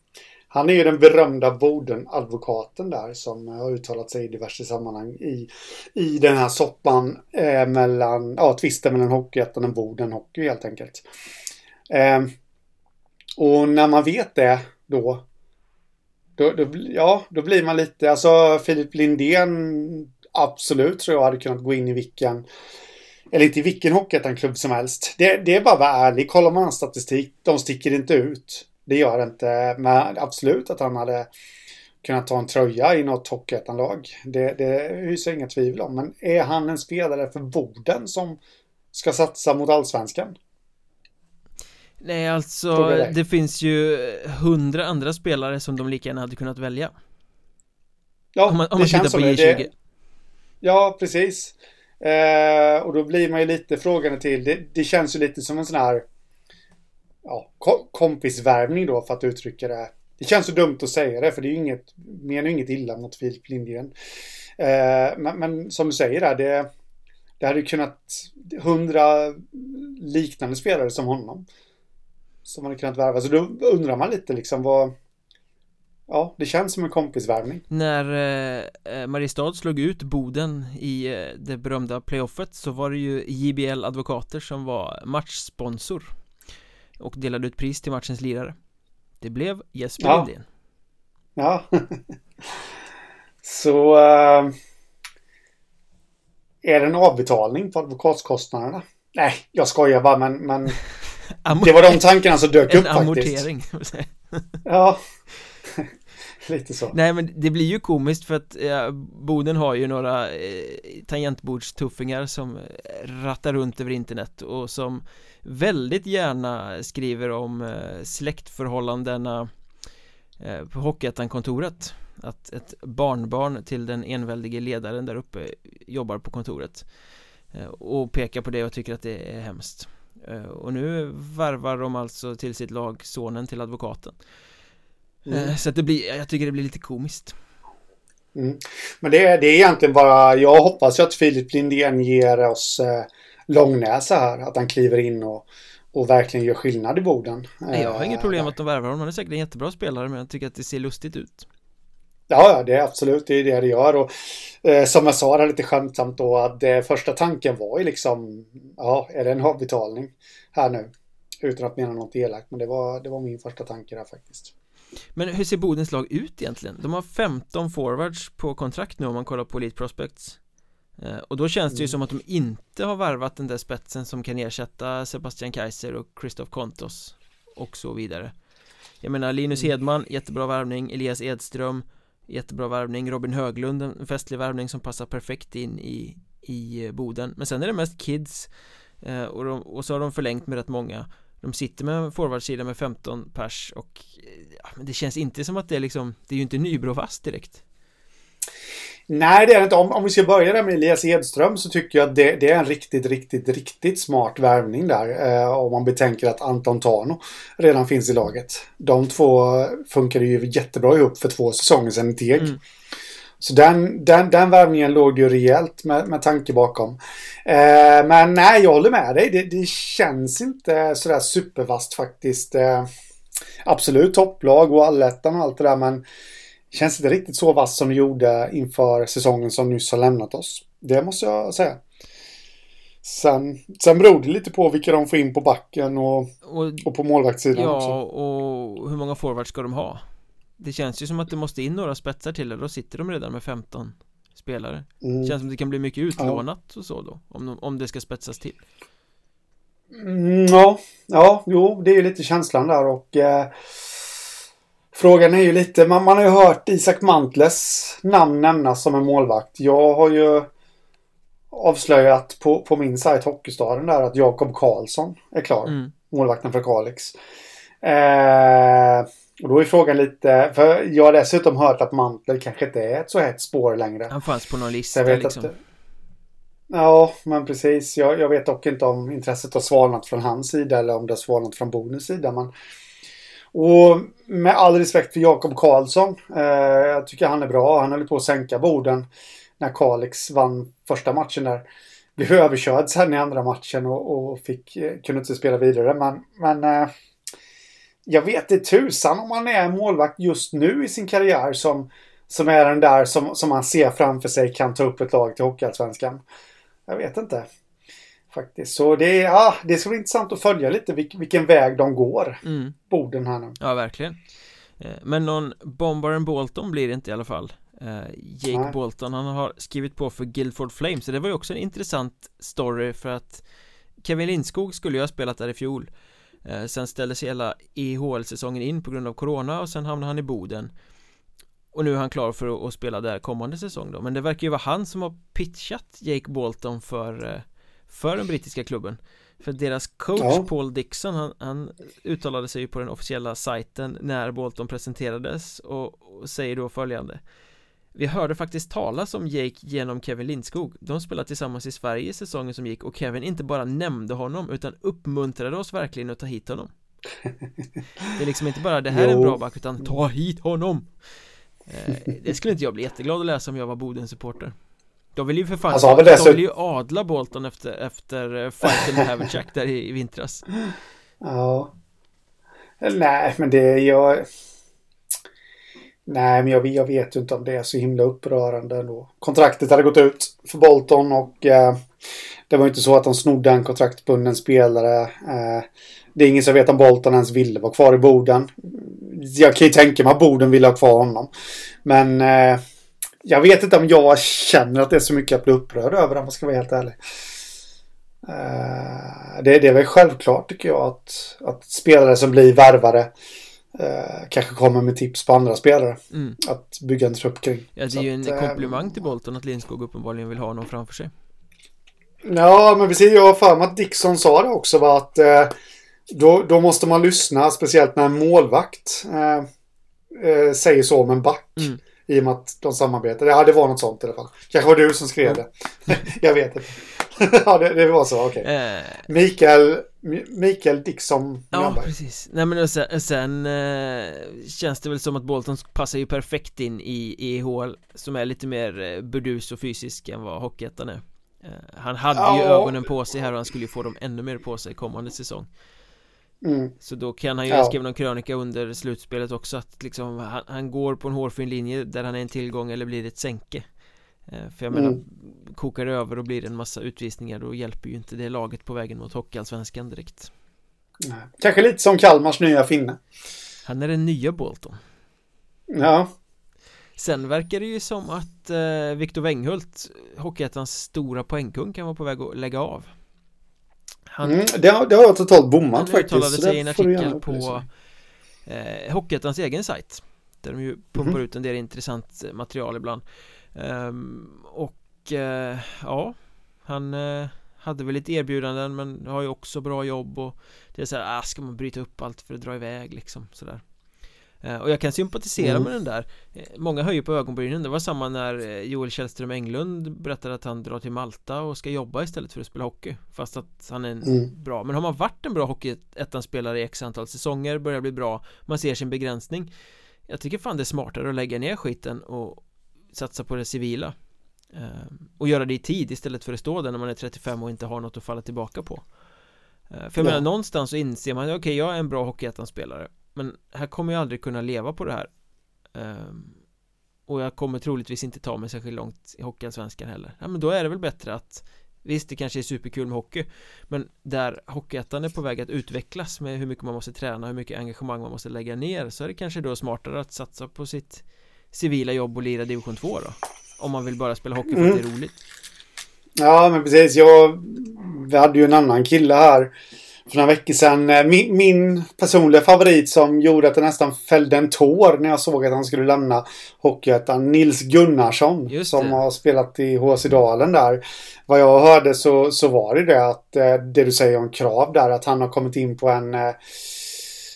Han är ju den berömda Boden-advokaten där som har uttalat sig i diverse sammanhang i, i den här soppan eh, mellan, ja, tvisten mellan Hockeyettan och Boden Hockey helt enkelt. Eh, och när man vet det då, då, då, ja, då blir man lite, alltså Filip Lindén absolut tror jag hade kunnat gå in i vilken eller inte i vilken Hockeyettan-klubb som helst. Det, det är bara att vara ärlig. Kollar man hans statistik, de sticker inte ut. Det gör det inte. Men absolut att han hade kunna ta en tröja i något Hockeyettan-lag. Det, det hyser jag inga tvivel om. Men är han en spelare för Boden som ska satsa mot allsvenskan? Nej, alltså det finns ju hundra andra spelare som de lika gärna hade kunnat välja. Ja, om man, om man det känns som det. det. Ja, precis. Eh, och då blir man ju lite frågande till. Det, det känns ju lite som en sån här ja, kompisvärvning då för att uttrycka det. Det känns så dumt att säga det för det är ju inget, menar ju inget illa mot Filip Lindgren. Eh, men, men, som du säger där, det, det hade ju kunnat hundra liknande spelare som honom. Som hade kunnat värva. Så då undrar man lite liksom vad Ja, det känns som en kompisvärvning När eh, eh Mariestad slog ut Boden i eh, det berömda playoffet så var det ju JBL Advokater som var matchsponsor och delade ut pris till matchens lirare. Det blev Jesper ja. Lindén. Ja. Så äh, Är det en avbetalning på advokatskostnaderna? Nej, jag skojar bara men, men Det var de tankarna som dök upp faktiskt. En amortering Ja Lite så. Nej men det blir ju komiskt för att eh, Boden har ju några eh, tangentbordstuffingar som eh, rattar runt över internet och som väldigt gärna skriver om eh, släktförhållandena eh, på Hockeyettan-kontoret. Att ett barnbarn till den enväldige ledaren där uppe jobbar på kontoret eh, och pekar på det och tycker att det är hemskt. Eh, och nu varvar de alltså till sitt lag sonen till advokaten. Mm. Eh, så att det blir, jag tycker det blir lite komiskt. Mm. Men det är, det är egentligen bara, jag hoppas ju att Filip Lindén ger oss eh, Långnäsa här. Att han kliver in och, och verkligen gör skillnad i Boden. Nej, jag har inget problem med att de värvar honom. Han är säkert en jättebra spelare men jag tycker att det ser lustigt ut. Ja, det är absolut det är det det gör. Och, eh, som jag sa det lite skämtsamt då att eh, första tanken var ju liksom, ja, är det en avbetalning här nu? Utan att mena något elakt, men det var, det var min första tanke där faktiskt. Men hur ser Bodens lag ut egentligen? De har 15 forwards på kontrakt nu om man kollar på Elite Prospects eh, Och då känns det ju mm. som att de inte har varvat den där spetsen som kan ersätta Sebastian Kaiser och Christoph Kontos Och så vidare Jag menar Linus mm. Hedman, jättebra värvning Elias Edström Jättebra värvning Robin Höglund, en festlig värvning som passar perfekt in i, i Boden Men sen är det mest kids eh, och, de, och så har de förlängt med rätt många de sitter med en forwardsida med 15 pers och ja, men det känns inte som att det är liksom Det är ju inte Nybro fast direkt Nej, det är det inte. Om, om vi ska börja där med Elias Edström så tycker jag att det, det är en riktigt, riktigt, riktigt smart värvning där. Eh, om man betänker att Anton Tano redan finns i laget. De två funkade ju jättebra ihop för två säsonger sedan i Teg. Mm. Så den, den, den värvningen låg ju rejält med, med tanke bakom. Eh, men nej, jag håller med dig. Det, det känns inte sådär supervast faktiskt. Eh, absolut topplag och allettan och allt det där, men känns inte riktigt så vass som det gjorde inför säsongen som nyss har lämnat oss. Det måste jag säga. Sen, sen beror det lite på vilka de får in på backen och, och, och på målvaktssidan ja, också. Ja, och hur många forwards ska de ha? Det känns ju som att det måste in några spetsar till och då sitter de redan med 15 spelare mm. Känns som att det kan bli mycket utlånat ja. och så då Om, om det ska spetsas till mm, Ja, ja, jo, det är ju lite känslan där och eh, Frågan är ju lite, man, man har ju hört Isak Mantles namn nämnas som en målvakt. Jag har ju avslöjat på, på min sajt Hockeystaden där att Jakob Karlsson är klar. Mm. Målvakten för Kalix. Eh, och då är frågan lite, för jag har dessutom hört att Mantel kanske inte är ett så hett spår längre. Han fanns på någon lista liksom. Att, ja, men precis. Jag, jag, vet dock inte om intresset har svalnat från hans sida eller om det har svalnat från Bonus sida. Men... Och med all respekt för Jakob Karlsson. Eh, jag tycker han är bra. Han höll på att sänka borden när Kalix vann första matchen där. Blev överkörd sen i andra matchen och, och fick, eh, kunde inte spela vidare. Men, men eh, jag vet inte tusan om han är målvakt just nu i sin karriär som, som är den där som, som man ser framför sig kan ta upp ett lag till Hockeyallsvenskan. Jag vet inte. Faktiskt. Så det, ja, det ska bli intressant att följa lite vilken, vilken väg de går. Mm. Borden här nu. Ja, verkligen. Eh, men någon Bombaren Bolton blir det inte i alla fall. Eh, Jake Nej. Bolton, han har skrivit på för Guildford Flames. Så det var ju också en intressant story för att Kevin Lindskog skulle ju ha spelat där i fjol. Eh, sen ställdes hela EHL-säsongen in på grund av Corona och sen hamnade han i Boden. Och nu är han klar för att, spela där kommande säsong då. Men det verkar ju vara han som har pitchat Jake Bolton för eh, För den brittiska klubben. För deras coach ja. Paul Dixon han, han, uttalade sig ju på den officiella sajten när Bolton presenterades och, och säger då följande vi hörde faktiskt talas om Jake genom Kevin Lindskog. De spelade tillsammans i Sverige i säsongen som gick och Kevin inte bara nämnde honom utan uppmuntrade oss verkligen att ta hit honom. Det är liksom inte bara det här är en bra back utan ta hit honom eh, Det skulle inte jag bli jätteglad att läsa om jag var Boden-supporter. De vill ju för fan, alltså, de vill ju adla Bolton efter, efter eh, fighten med Havlicek där i, i vintras. Ja. Nej men det, jag Nej, men jag, jag vet ju inte om det är så himla upprörande ändå. Kontraktet hade gått ut för Bolton och eh, det var ju inte så att de snodde en kontraktbunden spelare. Eh, det är ingen som vet om Bolton ens ville vara kvar i Boden. Jag kan ju tänka mig att Boden ville ha kvar honom. Men eh, jag vet inte om jag känner att det är så mycket att bli upprörd över om man ska vara helt ärlig. Eh, det, det är väl självklart tycker jag att, att spelare som blir värvare Eh, kanske kommer med tips på andra spelare mm. Att bygga en trupp kring Ja det är ju en att, komplimang till Bolton att Lindskog uppenbarligen vill ha någon framför sig Ja men precis, jag har för mig att Dixon sa det också var att eh, då, då måste man lyssna, speciellt när en målvakt eh, eh, säger så om en back. Mm. I och med att de samarbetar. Ja, det var något sånt i alla fall. Kanske var du som skrev det. jag vet inte. ja, det, det, var så, okej. Okay. Eh. Mikael, Mikael Dixon Ja, precis. Nej men sen, sen eh, känns det väl som att Bolton passar ju perfekt in i EHL som är lite mer eh, burdus och fysisk än vad Hockeyettan är. Eh, han hade ja. ju ögonen på sig här och han skulle ju få dem ännu mer på sig kommande säsong. Mm. Så då kan han ju, ja. skrev någon krönika under slutspelet också att liksom han, han, går på en hårfin linje där han är en tillgång eller blir ett sänke för jag menar, mm. kokar det över och blir det en massa utvisningar då hjälper ju inte det laget på vägen mot Hockeyallsvenskan direkt. Nej. Kanske lite som Kalmars nya finne. Han är den nya Bolton. Ja. Sen verkar det ju som att eh, Viktor Wenghult, Hockeyettans stora poängkung, kan vara på väg att lägga av. Han, mm, det, har, det har jag totalt bommat faktiskt. Han uttalade sig i en artikel på eh, Hockeyettans egen sajt. Där de ju pumpar mm. ut en del intressant material ibland. Um, och uh, ja, han uh, hade väl lite erbjudanden men har ju också bra jobb och det är så här, ah, ska man bryta upp allt för att dra iväg? liksom sådär. Uh, Och jag kan sympatisera mm. med den där. Många höjer på ögonbrynen. Det var samma när Joel Källström Englund berättade att han drar till Malta och ska jobba istället för att spela hockey Fast att han är en mm. bra Men har man varit en bra hockeyettan-spelare i x antal säsonger Börjar bli bra. Man ser sin begränsning. Jag tycker fan det är smartare att lägga ner skiten och satsa på det civila. Eh, och göra det i tid istället för att stå där när man är 35 och inte har något att falla tillbaka på. Eh, För jag ja. menar någonstans så inser man okej okay, jag är en bra hockeyettan-spelare Men här kommer jag aldrig kunna leva på det här. Eh, Och jag kommer troligtvis inte ta mig särskilt långt i hockeyallsvenskan heller. Ja men då är det väl bättre att Visst det kanske är superkul med hockey Men där hockeyettan är på väg att utvecklas med hur mycket man måste träna, hur mycket engagemang man måste lägga ner Så är det kanske då smartare att satsa på sitt civila jobb och lira division 2 då? Om man vill bara spela hockey för att det är mm. roligt. Ja, men precis. Jag, vi hade ju en annan kille här för några veckor sedan. Eh, min, min personliga favorit som gjorde att jag nästan fällde en tår när jag såg att han skulle lämna Hockeyettan. Nils Gunnarsson som har spelat i HC Dalen där. Vad jag hörde så, så var det det att eh, det du säger om krav där att han har kommit in på en eh,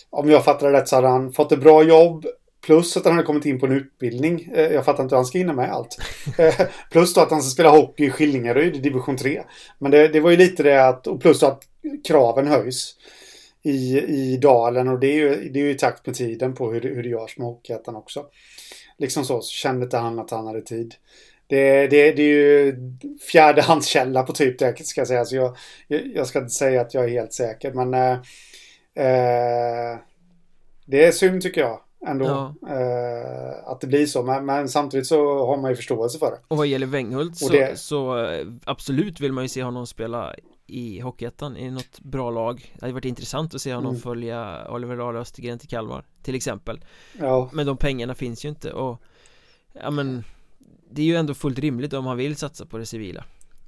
om jag fattar det rätt så hade han fått ett bra jobb Plus att han hade kommit in på en utbildning. Eh, jag fattar inte hur han ska hinna med allt. Eh, plus då att han ska spela hockey i Skillingaryd i division 3. Men det, det, var ju lite det att, och plus då att kraven höjs i, i dalen och det är ju, det är ju i takt med tiden på hur det, hur det görs med Hockeyettan också. Liksom så, så kände inte han att han hade tid. Det, det, det är ju fjärdehandskälla på typ det ska jag säga. Så jag, jag ska inte säga att jag är helt säker men eh, eh det är synd tycker jag ändå. Ja. Eh, att det blir så. Men, men, samtidigt så har man ju förståelse för det. Och vad gäller Wenghult så, det... så eh, absolut vill man ju se honom spela i Hockeyettan i något bra lag Det hade varit intressant att se honom mm. följa Oliver Dahl Östergren till Kalmar Till exempel ja. Men de pengarna finns ju inte och Ja men Det är ju ändå fullt rimligt om han vill satsa på det civila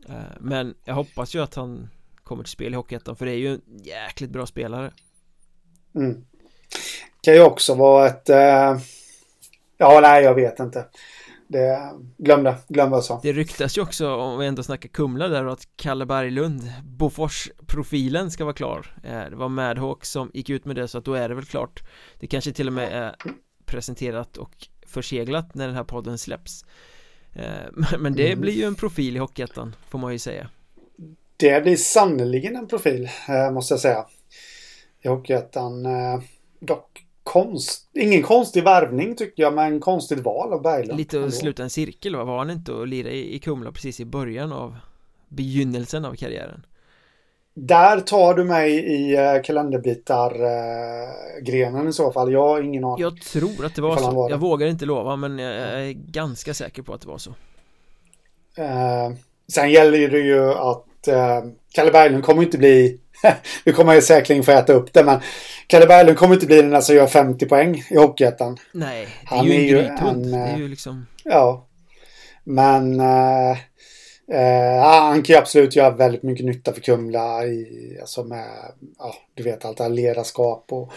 eh, Men jag hoppas ju att han Kommer till spel i Hockeyettan för det är ju en jäkligt bra spelare mm kan ju också vara ett... Eh, Ja, nej, jag vet inte. Det, glöm det, glöm vad jag sa. Det ryktas ju också, om vi ändå snackar Kumla där, att Kalle Berglund, Bofors-profilen ska vara klar. Eh, det var Madhawk som gick ut med det, så att då är det väl klart. Det kanske till och med är presenterat och förseglat när den här podden släpps. Eh, men det mm. blir ju en profil i Hockeyettan, får man ju säga. Det blir sannerligen en profil, eh, måste jag säga. I Hockeyettan. Dock konst, ingen konstig värvning tycker jag, men konstigt val av Berglund. Lite att sluta en cirkel va? Var han inte och lira i, Kumla precis i början av begynnelsen av karriären? Där tar du mig i uh, kalenderbitar-grenen uh, i så fall. Jag har ingen aning. Jag tror att det var så. Var. Jag vågar inte lova, men jag är ganska säker på att det var så. Uh, sen gäller det ju att uh, Kalle Berglund kommer inte bli nu kommer jag säkerligen få äta upp det, men Kalle Berglund kommer inte bli den som gör 50 poäng i Hockeyettan. Nej, det är Han ju en grythund. Det är ju liksom... Ja. Men äh, äh, han kan ju absolut göra väldigt mycket nytta för Kumla i, alltså med, ja, du vet allt det här ledarskap och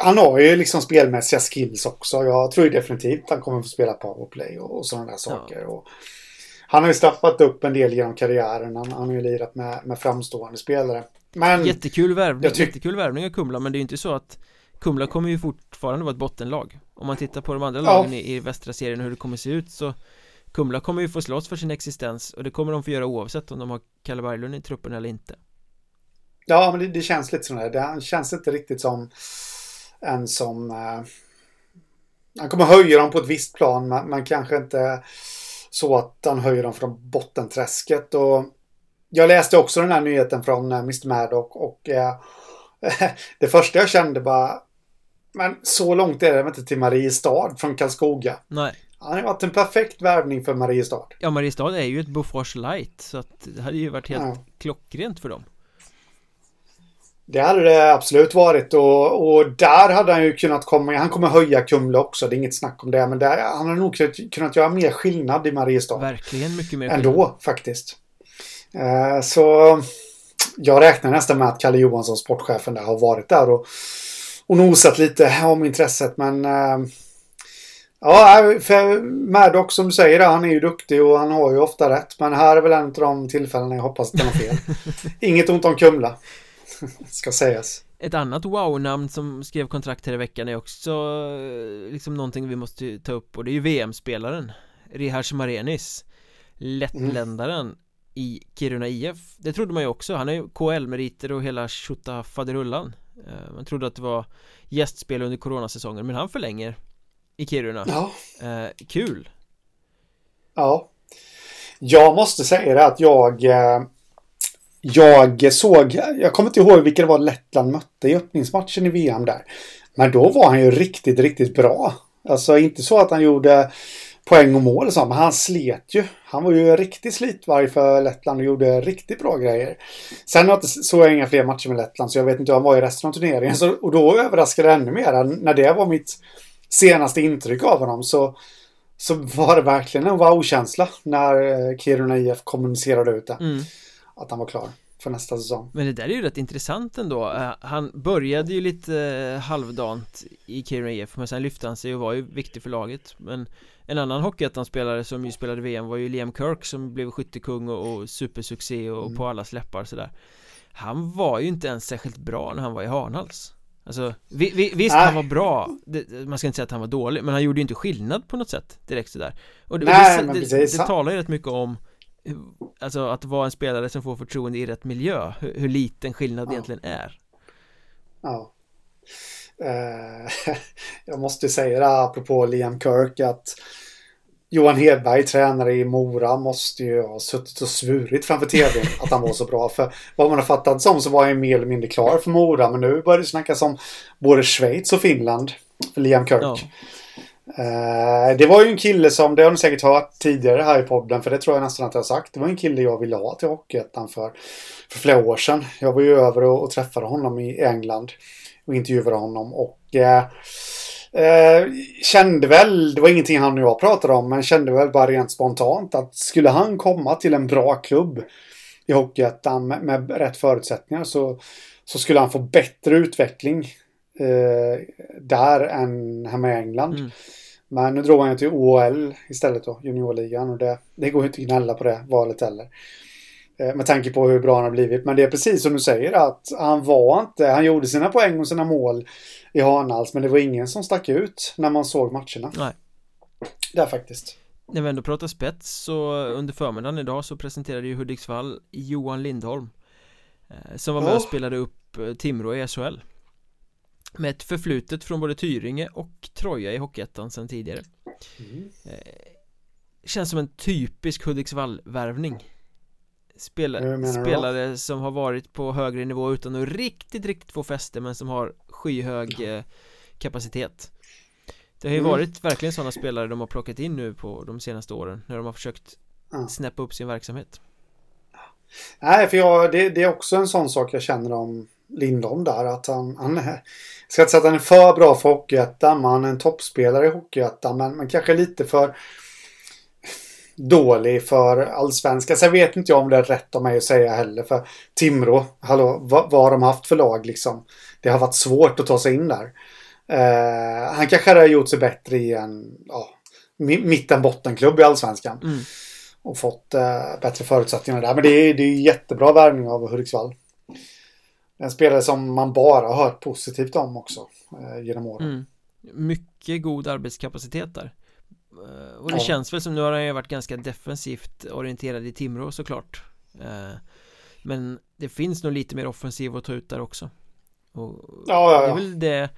han har ju liksom spelmässiga skills också. Jag tror definitivt att han kommer få spela powerplay och, och sådana där saker. Ja. Och, han har ju straffat upp en del genom karriären. Han, han har ju lirat med, med framstående spelare. Men Jättekul värvning, jättekul värvning av Kumla men det är ju inte så att Kumla kommer ju fortfarande vara ett bottenlag Om man tittar på de andra lagen ja. i, i västra serien och hur det kommer se ut så Kumla kommer ju få slåss för sin existens och det kommer de få göra oavsett om de har Kalle Berglund i truppen eller inte Ja men det, det känns lite sådär, det känns inte riktigt som en som eh, Han kommer höja dem på ett visst plan men, men kanske inte så att han höjer dem från bottenträsket och jag läste också den här nyheten från eh, Mr. Maddock och eh, det första jag kände bara men så långt är det inte till Mariestad från Karlskoga. Nej. Han har varit en perfekt värvning för Mariestad. Ja, Mariestad är ju ett Bofors light så att det hade ju varit helt ja. klockrent för dem. Det hade det absolut varit och, och där hade han ju kunnat komma, han kommer höja Kumla också, det är inget snack om det, men där, han hade nog kunnat, göra mer skillnad i Mariestad. Verkligen mycket mer skillnad. Ändå faktiskt. Eh, så jag räknar nästan med att Kalle Johansson, sportchefen där, har varit där och, och nosat lite om intresset. Men eh, ja, för Maddox som du säger, han är ju duktig och han har ju ofta rätt. Men här är väl en av de tillfällena jag hoppas att han har fel. Inget ont om Kumla, ska sägas. Ett annat wow-namn som skrev kontrakt här i veckan är också eh, liksom någonting vi måste ta upp och det är ju VM-spelaren Rihars Marenis Lättländaren mm i Kiruna IF Det trodde man ju också, han har ju KL-meriter och hela faderullan. Eh, Man trodde att det var gästspel under coronasäsongen men han förlänger i Kiruna. Ja. Eh, Kul. Ja. Jag måste säga det att jag eh, jag såg Jag kommer inte ihåg vilka det var Lettland mötte i öppningsmatchen i VM där Men då var han ju riktigt, riktigt bra Alltså inte så att han gjorde poäng och mål så, men han slet ju. Han var ju riktigt slitvarg för Lettland och gjorde riktigt bra grejer. Sen såg jag inga fler matcher med Lettland så jag vet inte hur han var i resten av turneringen. Så, och då överraskade det ännu mer. När det var mitt senaste intryck av honom så, så var det verkligen en wow-känsla när Kiruna IF kommunicerade ut det. Mm. Att han var klar för nästa säsong. Men det där är ju rätt intressant ändå. Eh, Han började ju lite eh, halvdant i Kiruna IF men sen lyfte han sig och var ju viktig för laget. Men en annan Hockeyettan-spelare som ju spelade VM var ju Liam Kirk som blev skyttekung och, supersuccé och, mm. på alla släppar sådär. Han var ju inte ens särskilt bra när han var i Hanhals Alltså, vi, vi, visst han var bra. Det, Man ska inte säga att han var dålig Men han gjorde ju inte skillnad på något sätt direkt sådär. Och det, Nej, det, det, det talar ju rätt mycket om Alltså att vara en spelare som får förtroende i rätt miljö Hur, hur liten skillnad ja. egentligen är Ja Eh, jag måste säga det apropå Liam Kirk att Johan Hedberg, tränare i Mora, måste ju ha suttit och svurit framför tvn att han var så bra. För vad man har fattat som så var han mer eller mindre klar för Mora. Men nu börjar det snackas om både Schweiz och Finland för Liam Kirk. Ja. Uh, det var ju en kille som, det har ni säkert hört tidigare här i podden, för det tror jag nästan att jag har sagt. Det var en kille jag ville ha till Hockeyettan för, för flera år sedan. Jag var ju över och, och träffade honom i England och intervjuade honom. Och eh, eh, kände väl, det var ingenting han och jag pratade om, men kände väl bara rent spontant att skulle han komma till en bra klubb i Hockeyettan med, med rätt förutsättningar så, så skulle han få bättre utveckling eh, där än hemma i England. Mm. Men nu drog han ju till OL istället då, juniorligan. Och det, det går ju inte att gnälla på det valet heller. Eh, med tanke på hur bra han har blivit. Men det är precis som du säger att han var inte, han gjorde sina poäng och sina mål i Hanals. Men det var ingen som stack ut när man såg matcherna. Nej. Där faktiskt. När vi ändå pratar spets så under förmiddagen idag så presenterade ju Hudiksvall Johan Lindholm eh, Som var med Ja. och spelade upp eh, Timrå i SHL Med ett förflutet från både Tyringe och Troja i Hockeyettan sedan tidigare Mm. Känns som en typisk Hudiksvall-värvning Spela, Hur menar du då? Spelare som har varit på högre nivå utan att riktigt, riktigt få fäste men som har skyhög eh, kapacitet Det har ju Mm. varit verkligen sådana spelare de har plockat in nu på de senaste åren när de har försökt Ja. snäppa upp sin verksamhet Nej, för jag, det, det är också en sån sak jag känner om Lindholm där. Att han, han är, jag ska inte säga att han är för bra för Hockeyettan, men han är en toppspelare i Hockeyettan. Men, men kanske lite för dålig för allsvenskan. Sen vet inte jag om det är rätt av mig att säga heller. För Timrå, hallå, vad, vad har de haft för lag liksom? Det har varit svårt att ta sig in där. Eh, han kanske hade gjort sig bättre i en ja, mi- mitten-bottenklubb i allsvenskan mm. och fått eh, bättre förutsättningar där. Men det är, det är jättebra värvning av Hudiksvall. En spelare som man bara har hört positivt om också eh, genom åren. Mm. Mycket god arbetskapacitet där Eh, Och det Ja. känns väl som nu har han ju varit ganska defensivt orienterad i Timrå såklart Eh, Men det finns nog lite mer offensiv att ta ut där också och Ja, ja, Det är ja. väl det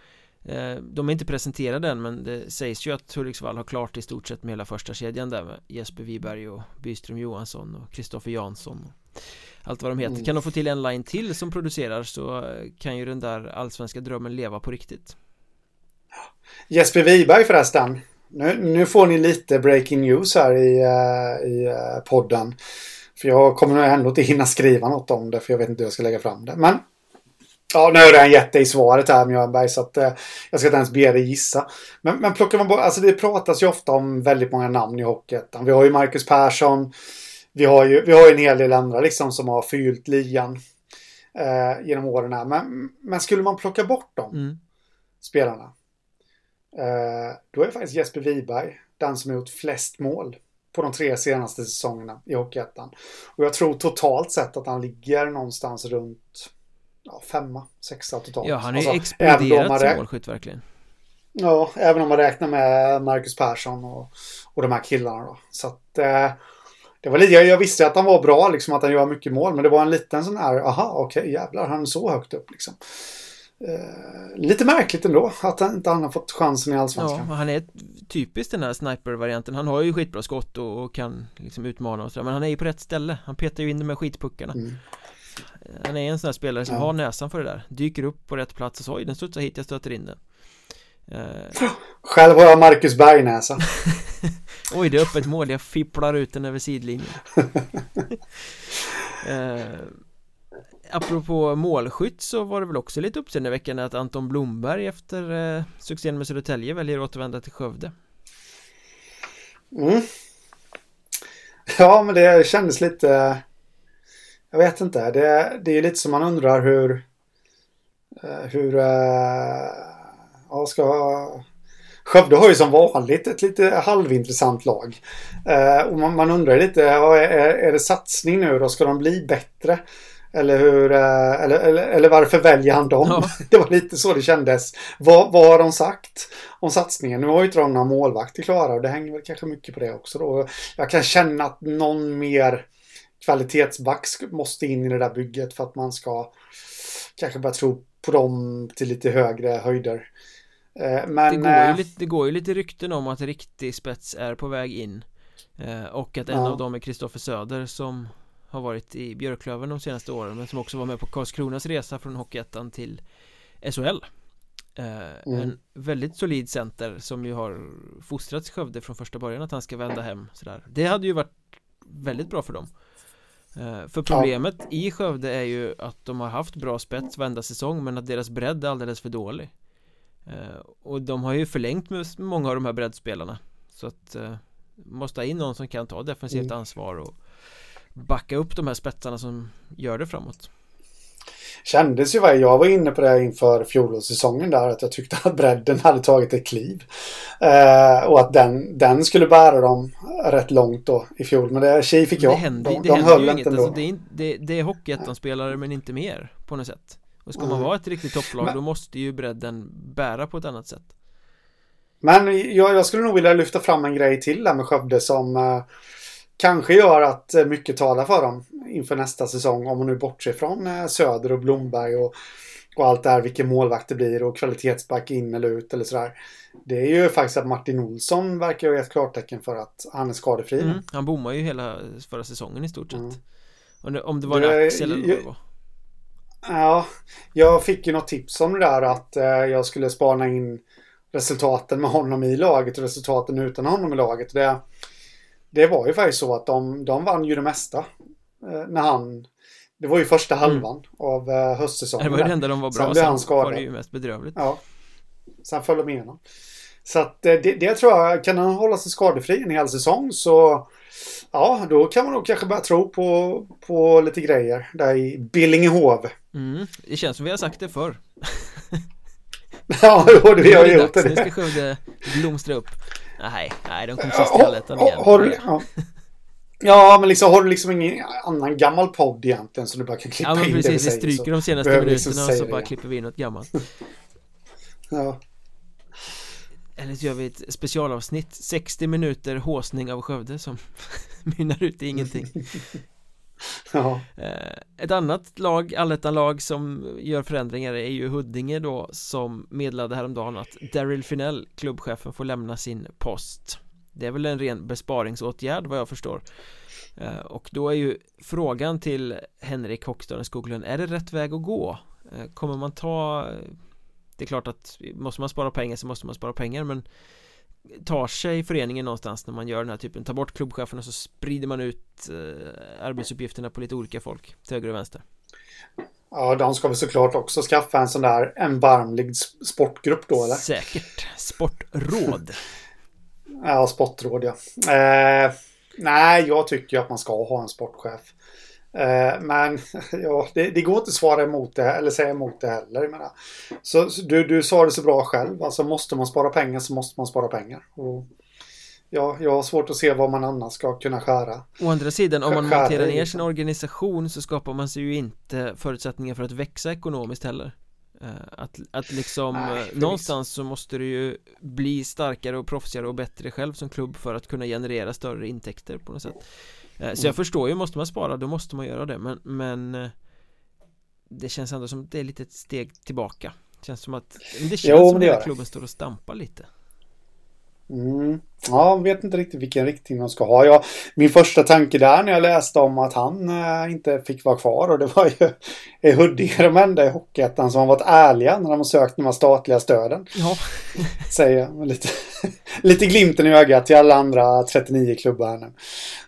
eh, De är inte presenterade än men det sägs ju att Hudiksvall har klart i stort sett med hela första kedjan där med Jesper Wiberg och Byström Johansson och Kristoffer Jansson och Allt vad de heter. Mm. Kan de få till en line till som producerar så kan ju den där allsvenska drömmen leva på riktigt Jesper Wiberg förresten. Nu, nu får ni lite breaking news här i, eh, i eh, podden. För jag kommer nog ändå inte hinna skriva något om det för jag vet inte hur jag ska lägga fram det. Men Ja, nu har jag redan gett dig svaret här Mjörnberg så att eh, jag ska inte ens be dig gissa. Men, men plockar man bort, alltså det pratas ju ofta om väldigt många namn i Hockeyettan. Vi har ju Marcus Persson. Vi har ju, vi har en hel del andra liksom som har fyllt ligan eh, genom åren här. Men, men skulle man plocka bort dem, mm. spelarna. Eh, då är faktiskt Jesper Wiberg den som har gjort flest mål på de tre senaste säsongerna i Hockeyettan. Och jag tror totalt sett att han ligger någonstans runt ja, femma, sexa totalt. Ja, han har ju Alltså, exploderat som målskytt verkligen Ja, även om man räknar med Marcus Persson och, och de här killarna då. Så att eh, det var lite, jag, visste att han var bra, liksom att han gör mycket mål. Men det var en liten sån här, aha, okej, jävlar, han är så högt upp liksom. Eh, lite märkligt ändå att han inte han har fått chansen i Ja, Allsvenskan. han är typiskt den här sniper-varianten Han har ju skitbra skott och, och kan liksom utmana och sådär Men han är ju på rätt ställe Han petar ju in de här skitpuckarna Mm. Han är en sån här spelare som Ja. har näsan för det där Dyker upp på rätt plats och så Oj, den studsar hit, jag stöter in den eh, Själv har jag Marcus Bergnäsa. Oj, det är öppet mål, jag fipplar ut den över sidlinjen eh, Apropå målskytt så var det väl också lite uppseendeväckande att Anton Blomberg efter eh, succén med Södertälje väljer att återvända till Skövde Mm. Ja, men det kändes lite... Jag vet inte. Det, det är lite som man undrar hur... eh, Hur... eh, Ja, ska... Skövde har ju som vanligt ett lite halvintressant lag. Eh, och man, man undrar lite, ja, är, är det satsning nu då? Ska de bli bättre? Eller, hur, eh, eller, eller, eller varför väljer han dem? Ja. Det var lite så det kändes. Vad, vad har de sagt om satsningen? Nu har ju inte de några målvakter klara och det hänger väl kanske mycket på det också. Då. Jag kan känna att någon mer kvalitetsback måste in i det där bygget för att man ska kanske börja tro på dem till lite högre höjder. Eh, Men... det, går ju eh, lite, det går ju lite rykten om att riktig spets är på väg in eh, Och att en Ja. av dem är Kristoffer Söder som har varit i Björklöven de senaste åren Men som också var med på Karlskronas resa från Hockeyettan till SHL Mm. En väldigt solid center som ju har fostrats i Skövde från första början att han ska vända hem sådär. Det hade ju varit väldigt bra för dem. För problemet i Skövde är ju att de har haft bra spets varenda säsong men att deras bredd är alldeles för dålig Och de har ju förlängt med många av de här breddspelarna Så att eh, Måste ha in någon som kan ta defensivt Mm. ansvar och Backa upp de här spetsarna som gör det framåt kändes ju, jag var inne på det inför fjolårssäsongen där, att jag tyckte att bredden hade tagit ett kliv. Eh, och att den, den skulle bära dem rätt långt då i fjol. Men det tji fick jag. Det händer, de, det de händer ju inget. Alltså, det, är, det, det är Hockeyettan-spelare men inte mer på något sätt. Och ska man vara ett riktigt topplag men, då måste ju bredden bära på ett annat sätt. Men jag, jag, skulle nog vilja lyfta fram en grej till där med Skövde som eh, kanske gör att eh, mycket talar för dem inför nästa säsong. Om man nu bortser från eh, Söder och Blomberg och, och allt det här, vilken målvakt det blir och kvalitetsback in eller ut eller sådär. Det är ju faktiskt att Martin Olsson verkar ha gett klartecken för att han är skadefri. Mm, han bommar ju hela förra säsongen i stort sett. Mm. Om det var en axel eller vad det var. Ja, jag fick ju något tips om det där att eh, jag skulle spana in resultaten med honom i laget och resultaten utan honom i laget. Det, det var ju faktiskt så att de, de vann ju det mesta. Eh, när han... Det var ju första mm. halvan mm. av eh, höstsäsongen. Det var ju det enda de var bra. Sen, sen han var det ju mest bedrövligt. Ja. Sen föll de igenom. Så att eh, det, det tror jag, kan han hålla sig skadefri en hel säsong så Ja, då kan man nog kanske börja tro på, på lite grejer där i Billingehov. Mm, det känns som vi har sagt det förr. ja, jo, vi har gjort det. Nu ska Skövde blomstra upp. Nej, nej, de kom sist i allettan igen. Har, ja. ja, men liksom har du liksom ingen annan gammal podd egentligen som du bara kan klippa in ja, men precis, det vi säger, stryker de senaste liksom minuterna och så bara klipper vi in något gammalt. ja. Eller så gör vi ett specialavsnitt 60 minuter håsning av Skövde som mynnar ut i ingenting ja. Eh, ett annat lag, allettan-lag som gör förändringar är ju Huddinge då som meddelade häromdagen att Daryl Finell, klubbchefen, får lämna sin post Det är väl en ren besparingsåtgärd vad jag förstår eh, Och då är ju frågan till Henrik Hockstaden Skoglund, är det rätt väg att gå? Eh, kommer man ta det är klart att måste man spara pengar så måste man spara pengar men tar sig föreningen någonstans när man gör den här typen tar bort klubbchefen och så sprider man ut eh, arbetsuppgifterna på lite olika folk till höger och vänster. Ja, de ska väl såklart också skaffa en sån där erbarmlig sportgrupp då eller? Säkert, sportråd. Ja, sportråd ja. Eh, Nej, jag tycker att man ska ha en sportchef men ja, det, det, går inte att svara emot det eller säga emot det heller. Jag menar. Så, du, du sa det så bra själv. Alltså måste man spara pengar så måste man spara pengar. Och, ja, jag har svårt att se vad man annars ska kunna skära. Å andra sidan, om man monterar ner sin organisation så skapar man sig ju inte förutsättningar för att växa ekonomiskt heller. Eh, att, att liksom Nej, eh, någonstans så måste du ju bli starkare och proffsigare och bättre själv som klubb för att kunna generera större intäkter på något sätt Eh, så jag mm. förstår ju, måste man spara då måste man göra det. Men, men eh, Det känns ändå som att det är lite ett steg tillbaka. Det känns som att Det känns jo, som att klubben står och stampar lite Mm. Ja, jag vet inte riktigt vilken riktning de ska ha. Jag, min första tanke där när jag läste om att han äh, inte fick vara kvar och det var ju är Huddinge de enda i Hockeyettan som har varit ärliga när de har sökt de här statliga stöden. Ja. Säger jag lite, lite glimten i ögat till alla andra 39 klubbar nu.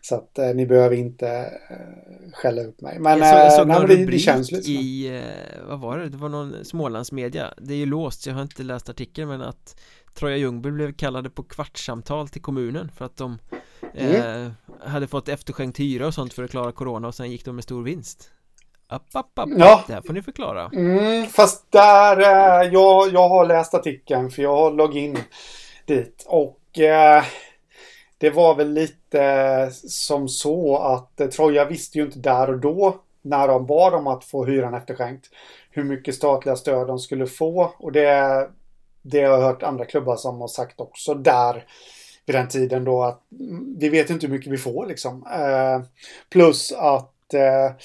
Så att äh, ni behöver inte äh, skälla upp mig. Men, jag så, jag såg nej, det, det känns lite i, vad var det? Det var någon Smålandsmedia. Det är ju låst så jag har inte läst artikeln men att Troja Ljungby blev kallade på kvartssamtal till kommunen för att de mm. eh, hade fått efterskänkt hyra och sånt för att klara corona och sen gick de med stor vinst App, app, app. Ja. Det här får ni förklara mm, Fast där, eh, jag, jag har läst artikeln för jag har loggat in dit och eh, det var väl lite som så att eh, Troja visste ju inte där och då när de bad om att få hyran efterskänkt hur mycket statliga stöd de skulle få och det det har jag hört andra klubbar som har sagt också där vid den tiden då att vi vet inte hur mycket vi får liksom. Eh, plus att eh,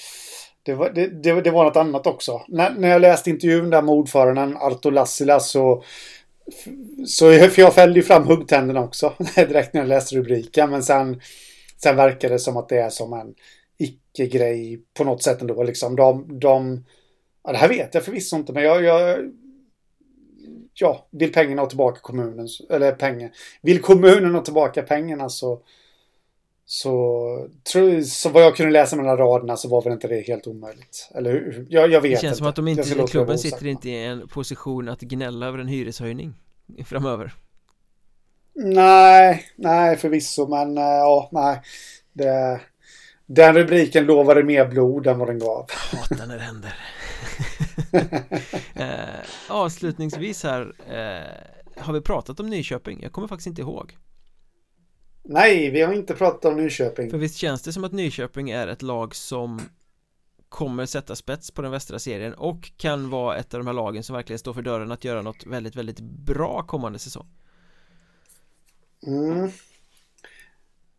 det, var, det, det, det, var något annat också. När, när jag läste intervjun där med ordföranden Arto Lassila så så för jag fällde ju fram huggtänderna också direkt när jag läste rubriken. Men sen, sen verkar det som att det är som en icke-grej på något sätt ändå. Liksom de, de, ja, det här vet jag förvisso inte, men jag, jag ja, vill pengarna ha tillbaka kommunen, eller pengar. Vill kommunen ha tillbaka pengarna så så, tro, så vad jag kunde läsa mellan raderna så var väl inte det helt omöjligt. Eller hur? Jag, jag vet Det känns inte. som att de inte, klubben sitter inte i en position att gnälla över en hyreshöjning framöver. Nej, nej förvisso, men uh, ja, nej. Det, den rubriken lovade mer blod än vad den gav. Hatar när det händer. eh, Avslutningsvis här eh, Har vi pratat om Nyköping? Jag kommer faktiskt inte ihåg Nej, vi har inte pratat om Nyköping För visst känns det som att Nyköping är ett lag som Kommer sätta spets på den västra serien och kan vara ett av de här lagen som verkligen står för dörren att göra något väldigt, väldigt bra kommande säsong mm.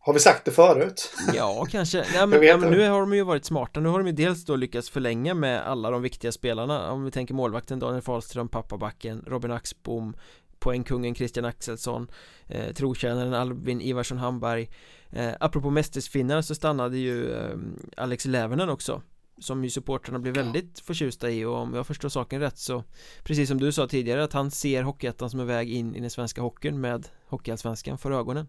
Har vi sagt det förut? Ja, kanske. Nej, men, ja, men Nu har de ju varit smarta. Nu har de ju dels då lyckats förlänga med alla de viktiga spelarna. Om vi tänker målvakten Daniel Fahlström, pappabacken, Robin Axbom Poängkungen Christian Axelsson eh, Trotjänaren Albin Ivarsson Hamberg eh, Apropå mästersfinnar så stannade ju eh, Alex Lävenen också som ju supportrarna blir väldigt förtjusta i. Och om jag förstår saken rätt så Precis som du sa tidigare att han ser Hockeyettan som en väg in i den svenska hockeyn med Hockeyallsvenskan för ögonen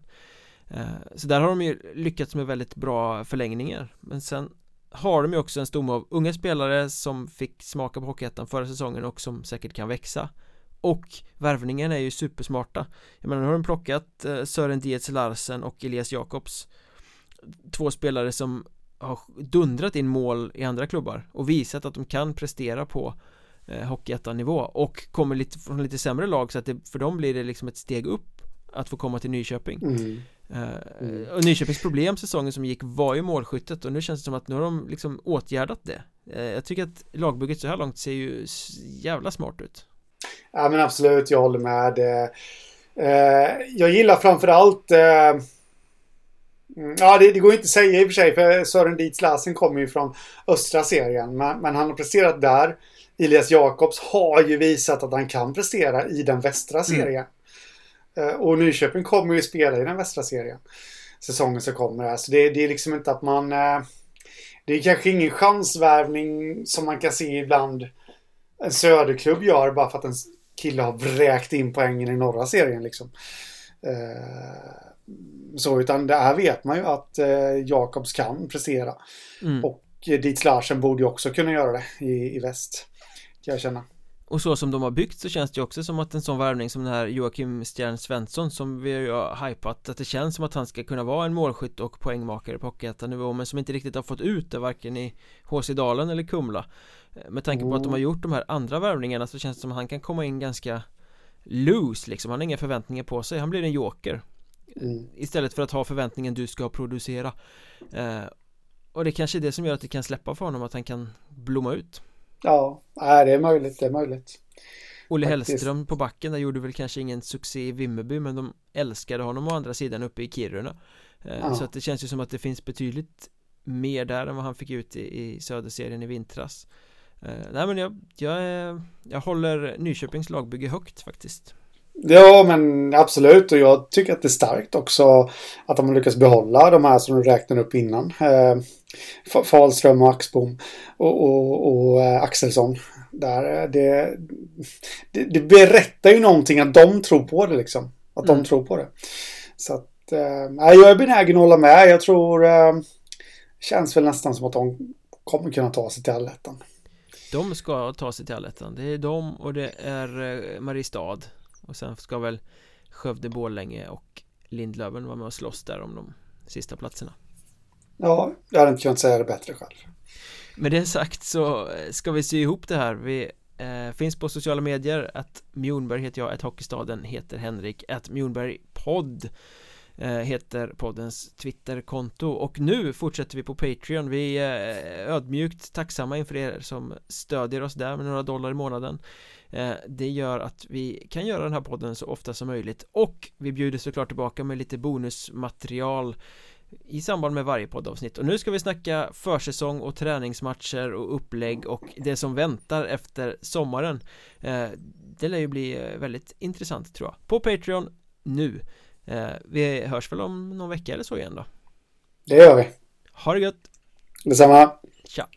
Eh, så där har de ju lyckats med väldigt bra förlängningar. Men sen har de ju också en stomme av unga spelare som fick smaka på Hockeyettan förra säsongen och som säkert kan växa. Och värvningen är ju supersmarta. Jag menar nu har de plockat eh, Sören Dietz Larsen och Elias Jakobs. Två spelare som har dundrat in mål i andra klubbar och visat att de kan prestera på eh, Hockeyettan-nivå och kommer lite från lite sämre lag så att det, för dem blir det liksom ett steg upp att få komma till Nyköping. Mm. Mm. Och Nyköpings problem säsongen som gick var ju målskyttet och nu känns det som att nu har de liksom åtgärdat det eh, Jag tycker att lagbygget så här långt ser ju jävla smart ut Ja men absolut, jag håller med eh, Jag gillar framförallt mm, Ja, det, det, går inte att säga i och för sig, för Sören Dietz Larsen kommer ju från östra serien. Men, men, han har presterat där. Elias Jakobs har ju visat att han kan prestera i den västra mm. serien. Mm. Eh, och Nyköping kommer ju spela i den västra serien. Säsongen som kommer här. Så det, det är liksom inte att man... Eh, det är kanske ingen chansvärvning som man kan se ibland en söderklubb gör bara för att en kille har vräkt in poängen i norra serien liksom. Eh, så utan där vet man ju att Jakobs kan prestera. Mm. Och Dietz Larsen borde ju också kunna göra det i, i väst. Kan jag känna. Och så som de har byggt så känns det ju också som att en sån värvning som den här Joakim Stjern Svensson som vi har hypat att det känns som att han ska kunna vara en målskytt och poängmakare på Hockeyettan-nivå men som inte riktigt har fått ut det varken i HC Dalen eller Kumla. Eh, Med tanke på att de har gjort de här andra värvningarna så känns det som att han kan komma in ganska loose liksom, han har inga förväntningar på sig, han blir en joker. Mm. Istället för att ha förväntningen du ska producera. Eh, Och det kanske är det som gör att det kan släppa för honom att han kan blomma ut Ja, det är möjligt, det är möjligt. Olle Hellström på backen där gjorde väl kanske ingen succé i Vimmerby men de älskade honom å andra sidan uppe i Kiruna. Eh, ja. Så att det känns ju som att det finns betydligt mer där än vad han fick ut i, i Söderserien i vintras. Eh, Nej men jag, jag, jag håller Nyköpings lagbygge högt faktiskt Ja, men absolut. Och jag tycker att det är starkt också att de har lyckats behålla de här som du räknade upp innan. Eh, Falström och Axbom och, och, och eh, Axelsson. Där, det, det, det, berättar ju någonting att de tror på det liksom. Att de mm. tror på det. Så att, eh, jag är benägen att hålla med. Jag tror eh, känns väl nästan som att de kommer kunna ta sig till allettan. De ska ta sig till allettan. Det är de och det är eh, Mariestad och sen ska väl Skövde, Borlänge och Lindlöven vara med och slåss där om de sista platserna. Ja, jag hade inte kunnat säga det bättre själv. Med det sagt så ska vi sy ihop det här. Vi eh, finns på sociala medier. Att Mjornberg heter jag, att Hockeystaden heter Henrik, att Mjornberg podd. eh, Eh, heter poddens Twitterkonto. Och nu fortsätter vi på Patreon. Vi är eh, ödmjukt tacksamma inför er som stödjer oss där med några dollar i månaden. Eh, det gör att vi kan göra den här podden så ofta som möjligt. Och vi bjuder såklart tillbaka med lite bonusmaterial i samband med varje poddavsnitt. Och nu ska vi snacka försäsong och träningsmatcher och upplägg och det som väntar efter sommaren. Det lär ju bli väldigt intressant tror jag. På Patreon nu. Vi hörs väl om någon vecka eller så igen då. Det gör vi. Ha det gött. Detsamma. Tja